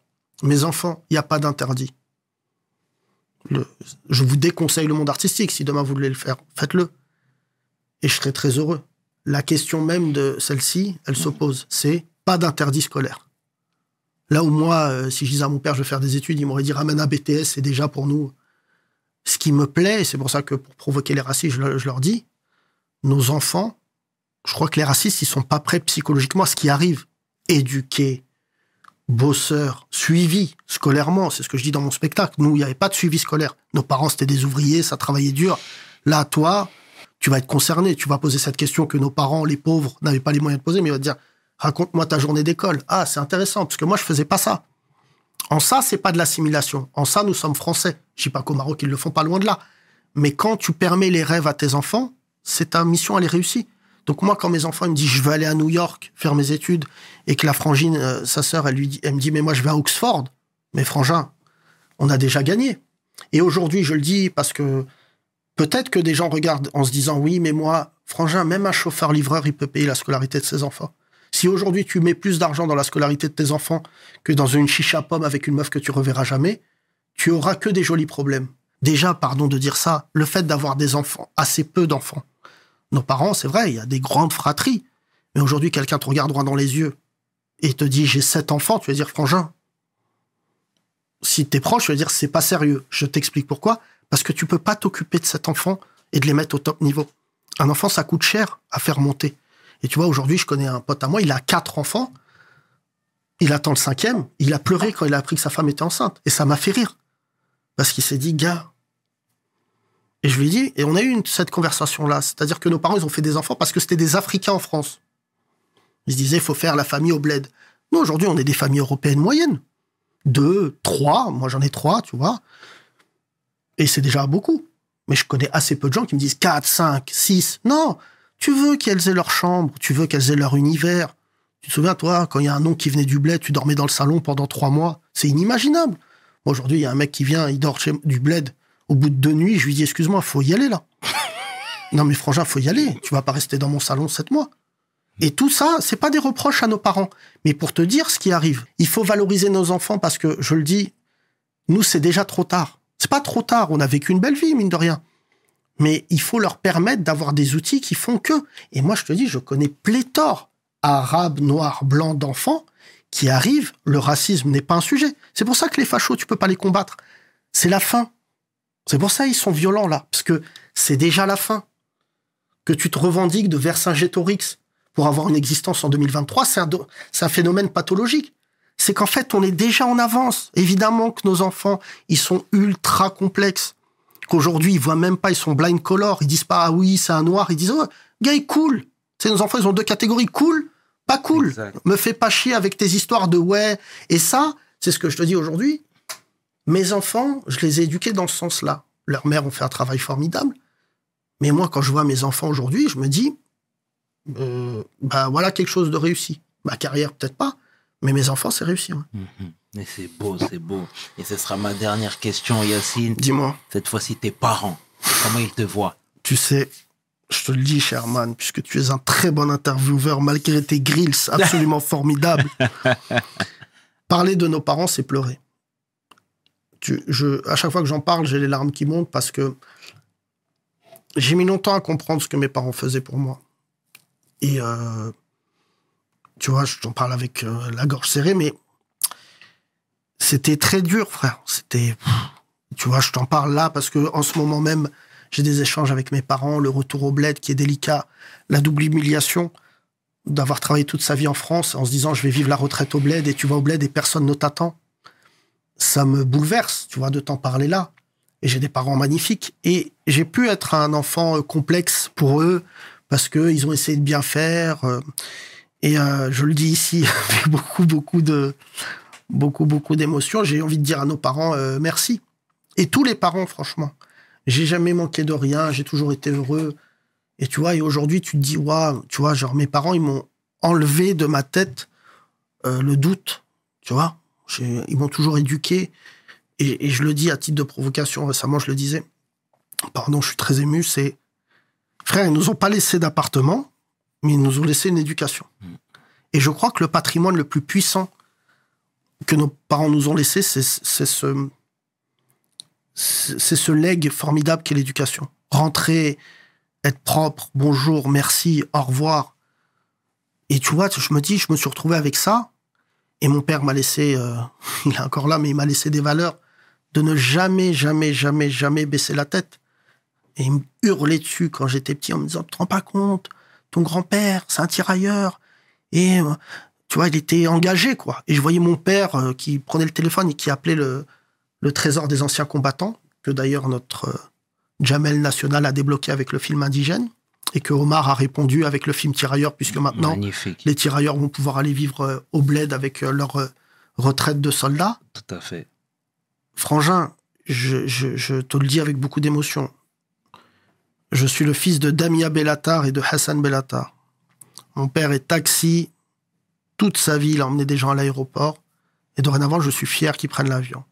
mes enfants, il n'y a pas d'interdit. Je vous déconseille le monde artistique. Si demain vous voulez le faire, faites-le. Et je serai très heureux la question même de celle-ci, elle s'oppose. C'est pas d'interdit scolaire. Là où moi, euh, si je disais à mon père, je vais faire des études, il m'aurait dit ramène un BTS, c'est déjà pour nous. Ce qui me plaît, c'est pour ça que pour provoquer les racistes, je leur dis, nos enfants, je crois que les racistes, ils sont pas prêts psychologiquement à ce qui arrive. Éduqués, bosseurs, suivis scolairement, c'est ce que je dis dans mon spectacle. Nous, il n'y avait pas de suivi scolaire. Nos parents, c'était des ouvriers, ça travaillait dur. Là, toi, tu vas être concerné. Tu vas poser cette question que nos parents, les pauvres, n'avaient pas les moyens de poser, mais ils vont te dire raconte-moi ta journée d'école. Ah, c'est intéressant, parce que moi, je faisais pas ça. En ça, c'est pas de l'assimilation. En ça, nous sommes français. Je dis pas qu'au Maroc, ils le font pas loin de là. Mais quand tu permets les rêves à tes enfants, c'est ta mission, elle est réussie. Donc moi, quand mes enfants me disent je veux aller à New York faire mes études, et que la frangine, euh, sa sœur, elle elle me dit mais moi je vais à Oxford. Mais frangin, on a déjà gagné. Et aujourd'hui, je le dis parce que peut-être que des gens regardent en se disant oui, mais moi, frangin, même un chauffeur-livreur, il peut payer la scolarité de ses enfants. Si aujourd'hui tu mets plus d'argent dans la scolarité de tes enfants que dans une chicha pomme avec une meuf que tu reverras jamais, tu auras que des jolis problèmes. Déjà, pardon de dire ça, le fait d'avoir des enfants, assez peu d'enfants. Nos parents, c'est vrai, il y a des grandes fratries. Mais aujourd'hui, quelqu'un te regarde droit dans les yeux et te dit j'ai sept enfants, tu vas dire frangin. Si t'es proche, tu vas dire c'est pas sérieux. Je t'explique pourquoi. Parce que tu peux pas t'occuper de cet enfant et de les mettre au top niveau. Un enfant, ça coûte cher à faire monter. Et tu vois, aujourd'hui, je connais un pote à moi, il a quatre enfants. Il attend le cinquième. Il a pleuré quand il a appris que sa femme était enceinte. Et ça m'a fait rire. Parce qu'il s'est dit, gars. Et je lui ai dit, et on a eu cette conversation-là. C'est-à-dire que nos parents, ils ont fait des enfants parce que c'était des Africains en France. Ils se disaient, il faut faire la famille au bled. Nous, aujourd'hui, on est des familles européennes moyennes. Deux, trois. Moi, j'en ai trois, tu vois. Et c'est déjà beaucoup. Mais je connais assez peu de gens qui me disent 4, 5, 6. Non, tu veux qu'elles aient leur chambre, tu veux qu'elles aient leur univers. Tu te souviens, toi, quand il y a un oncle qui venait du bled, tu dormais dans le salon pendant trois mois. C'est inimaginable. Aujourd'hui, il y a un mec qui vient, il dort chez du bled. Au bout de deux nuits, je lui dis, excuse-moi, faut y aller là. [LAUGHS] non, mais frangin, faut y aller. Tu vas pas rester dans mon salon sept mois. Et tout ça, c'est pas des reproches à nos parents, mais pour te dire ce qui arrive. Il faut valoriser nos enfants parce que, je le dis, nous, c'est déjà trop tard. C'est pas trop tard. On a vécu une belle vie, mine de rien. Mais il faut leur permettre d'avoir des outils qui font que. Et moi, je te dis, je connais pléthore arabes, noirs, blancs d'enfants qui arrivent. Le racisme n'est pas un sujet. C'est pour ça que les fachos, tu peux pas les combattre. C'est la fin. C'est pour ça qu'ils sont violents là, parce que c'est déjà la fin. Que tu te revendiques de Vercingétorix pour avoir une existence en 2023, c'est un, do- c'est un phénomène pathologique. C'est qu'en fait, on est déjà en avance. Évidemment que nos enfants, ils sont ultra complexes. Qu'aujourd'hui, ils voient même pas, ils sont blind color. Ils disent pas, ah oui, c'est un noir. Ils disent, oh, gars, il est cool. C'est nos enfants, ils ont deux catégories, cool, pas cool. Exact. Me fais pas chier avec tes histoires de ouais. Et ça, c'est ce que je te dis aujourd'hui. Mes enfants, je les ai éduqués dans ce sens-là. Leurs mères ont fait un travail formidable. Mais moi, quand je vois mes enfants aujourd'hui, je me dis, euh, bah voilà quelque chose de réussi. Ma carrière, peut-être pas, mais mes enfants, c'est réussi. ouais. Mhm. Mais c'est beau, c'est beau. Et ce sera ma dernière question, Yacine. Dis-moi, Cette fois-ci, tes parents, comment ils te voient? Tu sais, je te le dis, Sherman, puisque tu es un très bon intervieweur, malgré tes grilles absolument [LAUGHS] formidables. Parler de nos parents, c'est pleurer. Tu, je, à chaque fois que j'en parle, j'ai les larmes qui montent parce que j'ai mis longtemps à comprendre ce que mes parents faisaient pour moi. Et euh, Tu vois, je t'en parle avec euh, la gorge serrée, mais c'était très dur, frère. C'était, tu vois, je t'en parle là parce que en ce moment même, j'ai des échanges avec mes parents, le retour au bled qui est délicat, la double humiliation d'avoir travaillé toute sa vie en France en se disant je vais vivre la retraite au bled et tu vas au bled et personne ne t'attend. Ça me bouleverse, tu vois, de t'en parler là. Et j'ai des parents magnifiques. Et j'ai pu être un enfant euh, complexe pour eux parce qu'ils ont essayé de bien faire. euh, Et euh, je le dis ici [LAUGHS] beaucoup, beaucoup de, beaucoup, beaucoup d'émotions. J'ai envie de dire à nos parents euh, merci. Et tous les parents, franchement. J'ai jamais manqué de rien. J'ai toujours été heureux. Et tu vois, et aujourd'hui, tu te dis, waouh, tu vois, genre mes parents, ils m'ont enlevé de ma tête euh, le doute. Tu vois, ils m'ont toujours éduqué. Et, et je le dis à titre de provocation, récemment, je le disais. Pardon, je suis très ému. C'est, frère, ils nous ont pas laissé d'appartement, mais ils nous ont laissé une éducation. Et je crois que le patrimoine le plus puissant que nos parents nous ont laissé, c'est ce, c'est ce legs formidable qu'est l'éducation. Rentrer, être propre, bonjour, merci, au revoir. Et tu vois, je me dis, je me suis retrouvé avec ça. Et mon père m'a laissé, euh, [LAUGHS] il est encore là, mais il m'a laissé des valeurs de ne jamais, jamais, jamais, jamais baisser la tête. Et il me hurlait dessus quand j'étais petit en me disant, tu te rends pas compte, ton grand-père, c'est un tirailleur. Et euh, tu vois, il était engagé, quoi. Et je voyais mon père euh, qui prenait le téléphone et qui appelait le, le trésor des anciens combattants, que d'ailleurs notre euh, Jamel National a débloqué avec le film Indigène, et que Omar a répondu avec le film Tirailleur, puisque maintenant, Magnifique. les tirailleurs vont pouvoir aller vivre euh, au bled avec leur retraite de soldats. Tout à fait. Frangin, je, je- je te le dis avec beaucoup d'émotion. Je suis le fils de Damia Bellatar et de Hassan Bellatar. Mon père est taxi. Toute sa vie, il a emmené des gens à l'aéroport. Et dorénavant, je suis fier qu'ils prennent l'avion.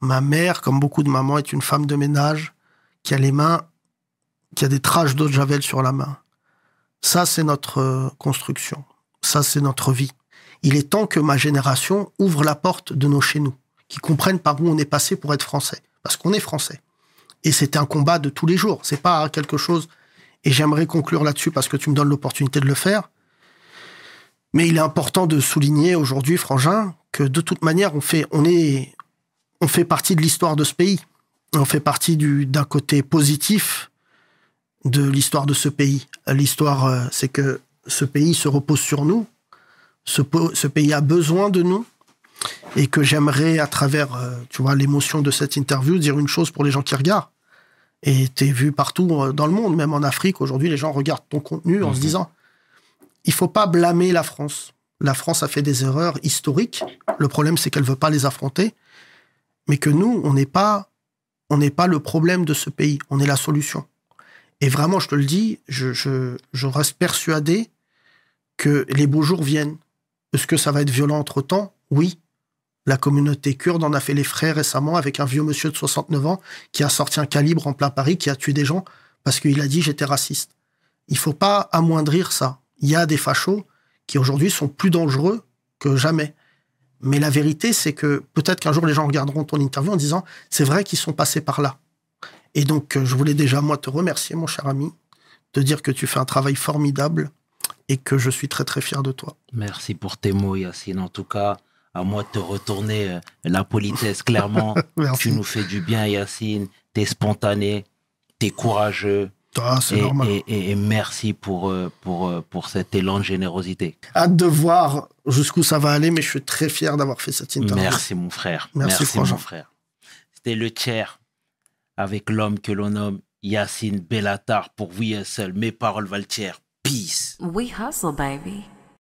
Ma mère, comme beaucoup de mamans, est une femme de ménage qui a les mains, qui a des traces d'eau de javel sur la main. Ça, c'est notre euh, construction. Ça, c'est notre vie. Il est temps que ma génération ouvre la porte de nos chez nous qui comprennent par où on est passé pour être français. Parce qu'on est français. Et c'est un combat de tous les jours. C'est pas quelque chose. Et j'aimerais conclure là-dessus parce que tu me donnes l'opportunité de le faire. Mais il est important de souligner aujourd'hui, Frangin, que de toute manière, on fait, on est, on fait partie de l'histoire de ce pays. On fait partie du, d'un côté positif de l'histoire de ce pays. L'histoire, euh, c'est que ce pays se repose sur nous. Ce, pays a besoin de nous et que j'aimerais, à travers, euh, tu vois, l'émotion de cette interview, dire une chose pour les gens qui regardent. Et t'es vu partout euh, dans le monde, même en Afrique. Aujourd'hui, les gens regardent ton contenu en se disant, il faut pas blâmer la France. La France a fait des erreurs historiques. Le problème, c'est qu'elle veut pas les affronter. Mais que nous, on n'est pas, on n'est pas le problème de ce pays. On est la solution. Et vraiment, je te le dis, je, je, reste persuadé que les beaux jours viennent. Est-ce que ça va être violent entre temps Oui. La communauté kurde en a fait les frais récemment avec un vieux monsieur de 69 ans qui a sorti un calibre en plein Paris, qui a tué des gens parce qu'il a dit j'étais raciste. Il faut pas amoindrir ça. Il y a des fachos qui aujourd'hui sont plus dangereux que jamais. Mais la vérité, c'est que peut-être qu'un jour les gens regarderont ton interview en disant c'est vrai qu'ils sont passés par là. Et donc, euh, je voulais déjà, moi, te remercier, mon cher ami, de dire que tu fais un travail formidable et que je suis très, très fier de toi. Merci pour tes mots, Yacine. En tout cas, à moi de te retourner euh, la politesse, clairement. [LAUGHS] Merci. tu nous fais du bien, Yacine. T'es spontané, t'es courageux. Ah, c'est Et, normal. et- et- et merci pour, euh, pour, euh, pour cet élan de générosité. Hâte de voir jusqu'où ça va aller, mais je suis très fier d'avoir fait cette interview. Merci, mon frère. Merci, Merci, mon frère. C'était le tiers avec l'homme que l'on nomme Yacine Bellatar pour We Hustle. Mes paroles valent tiers. Peace. We hustle, baby.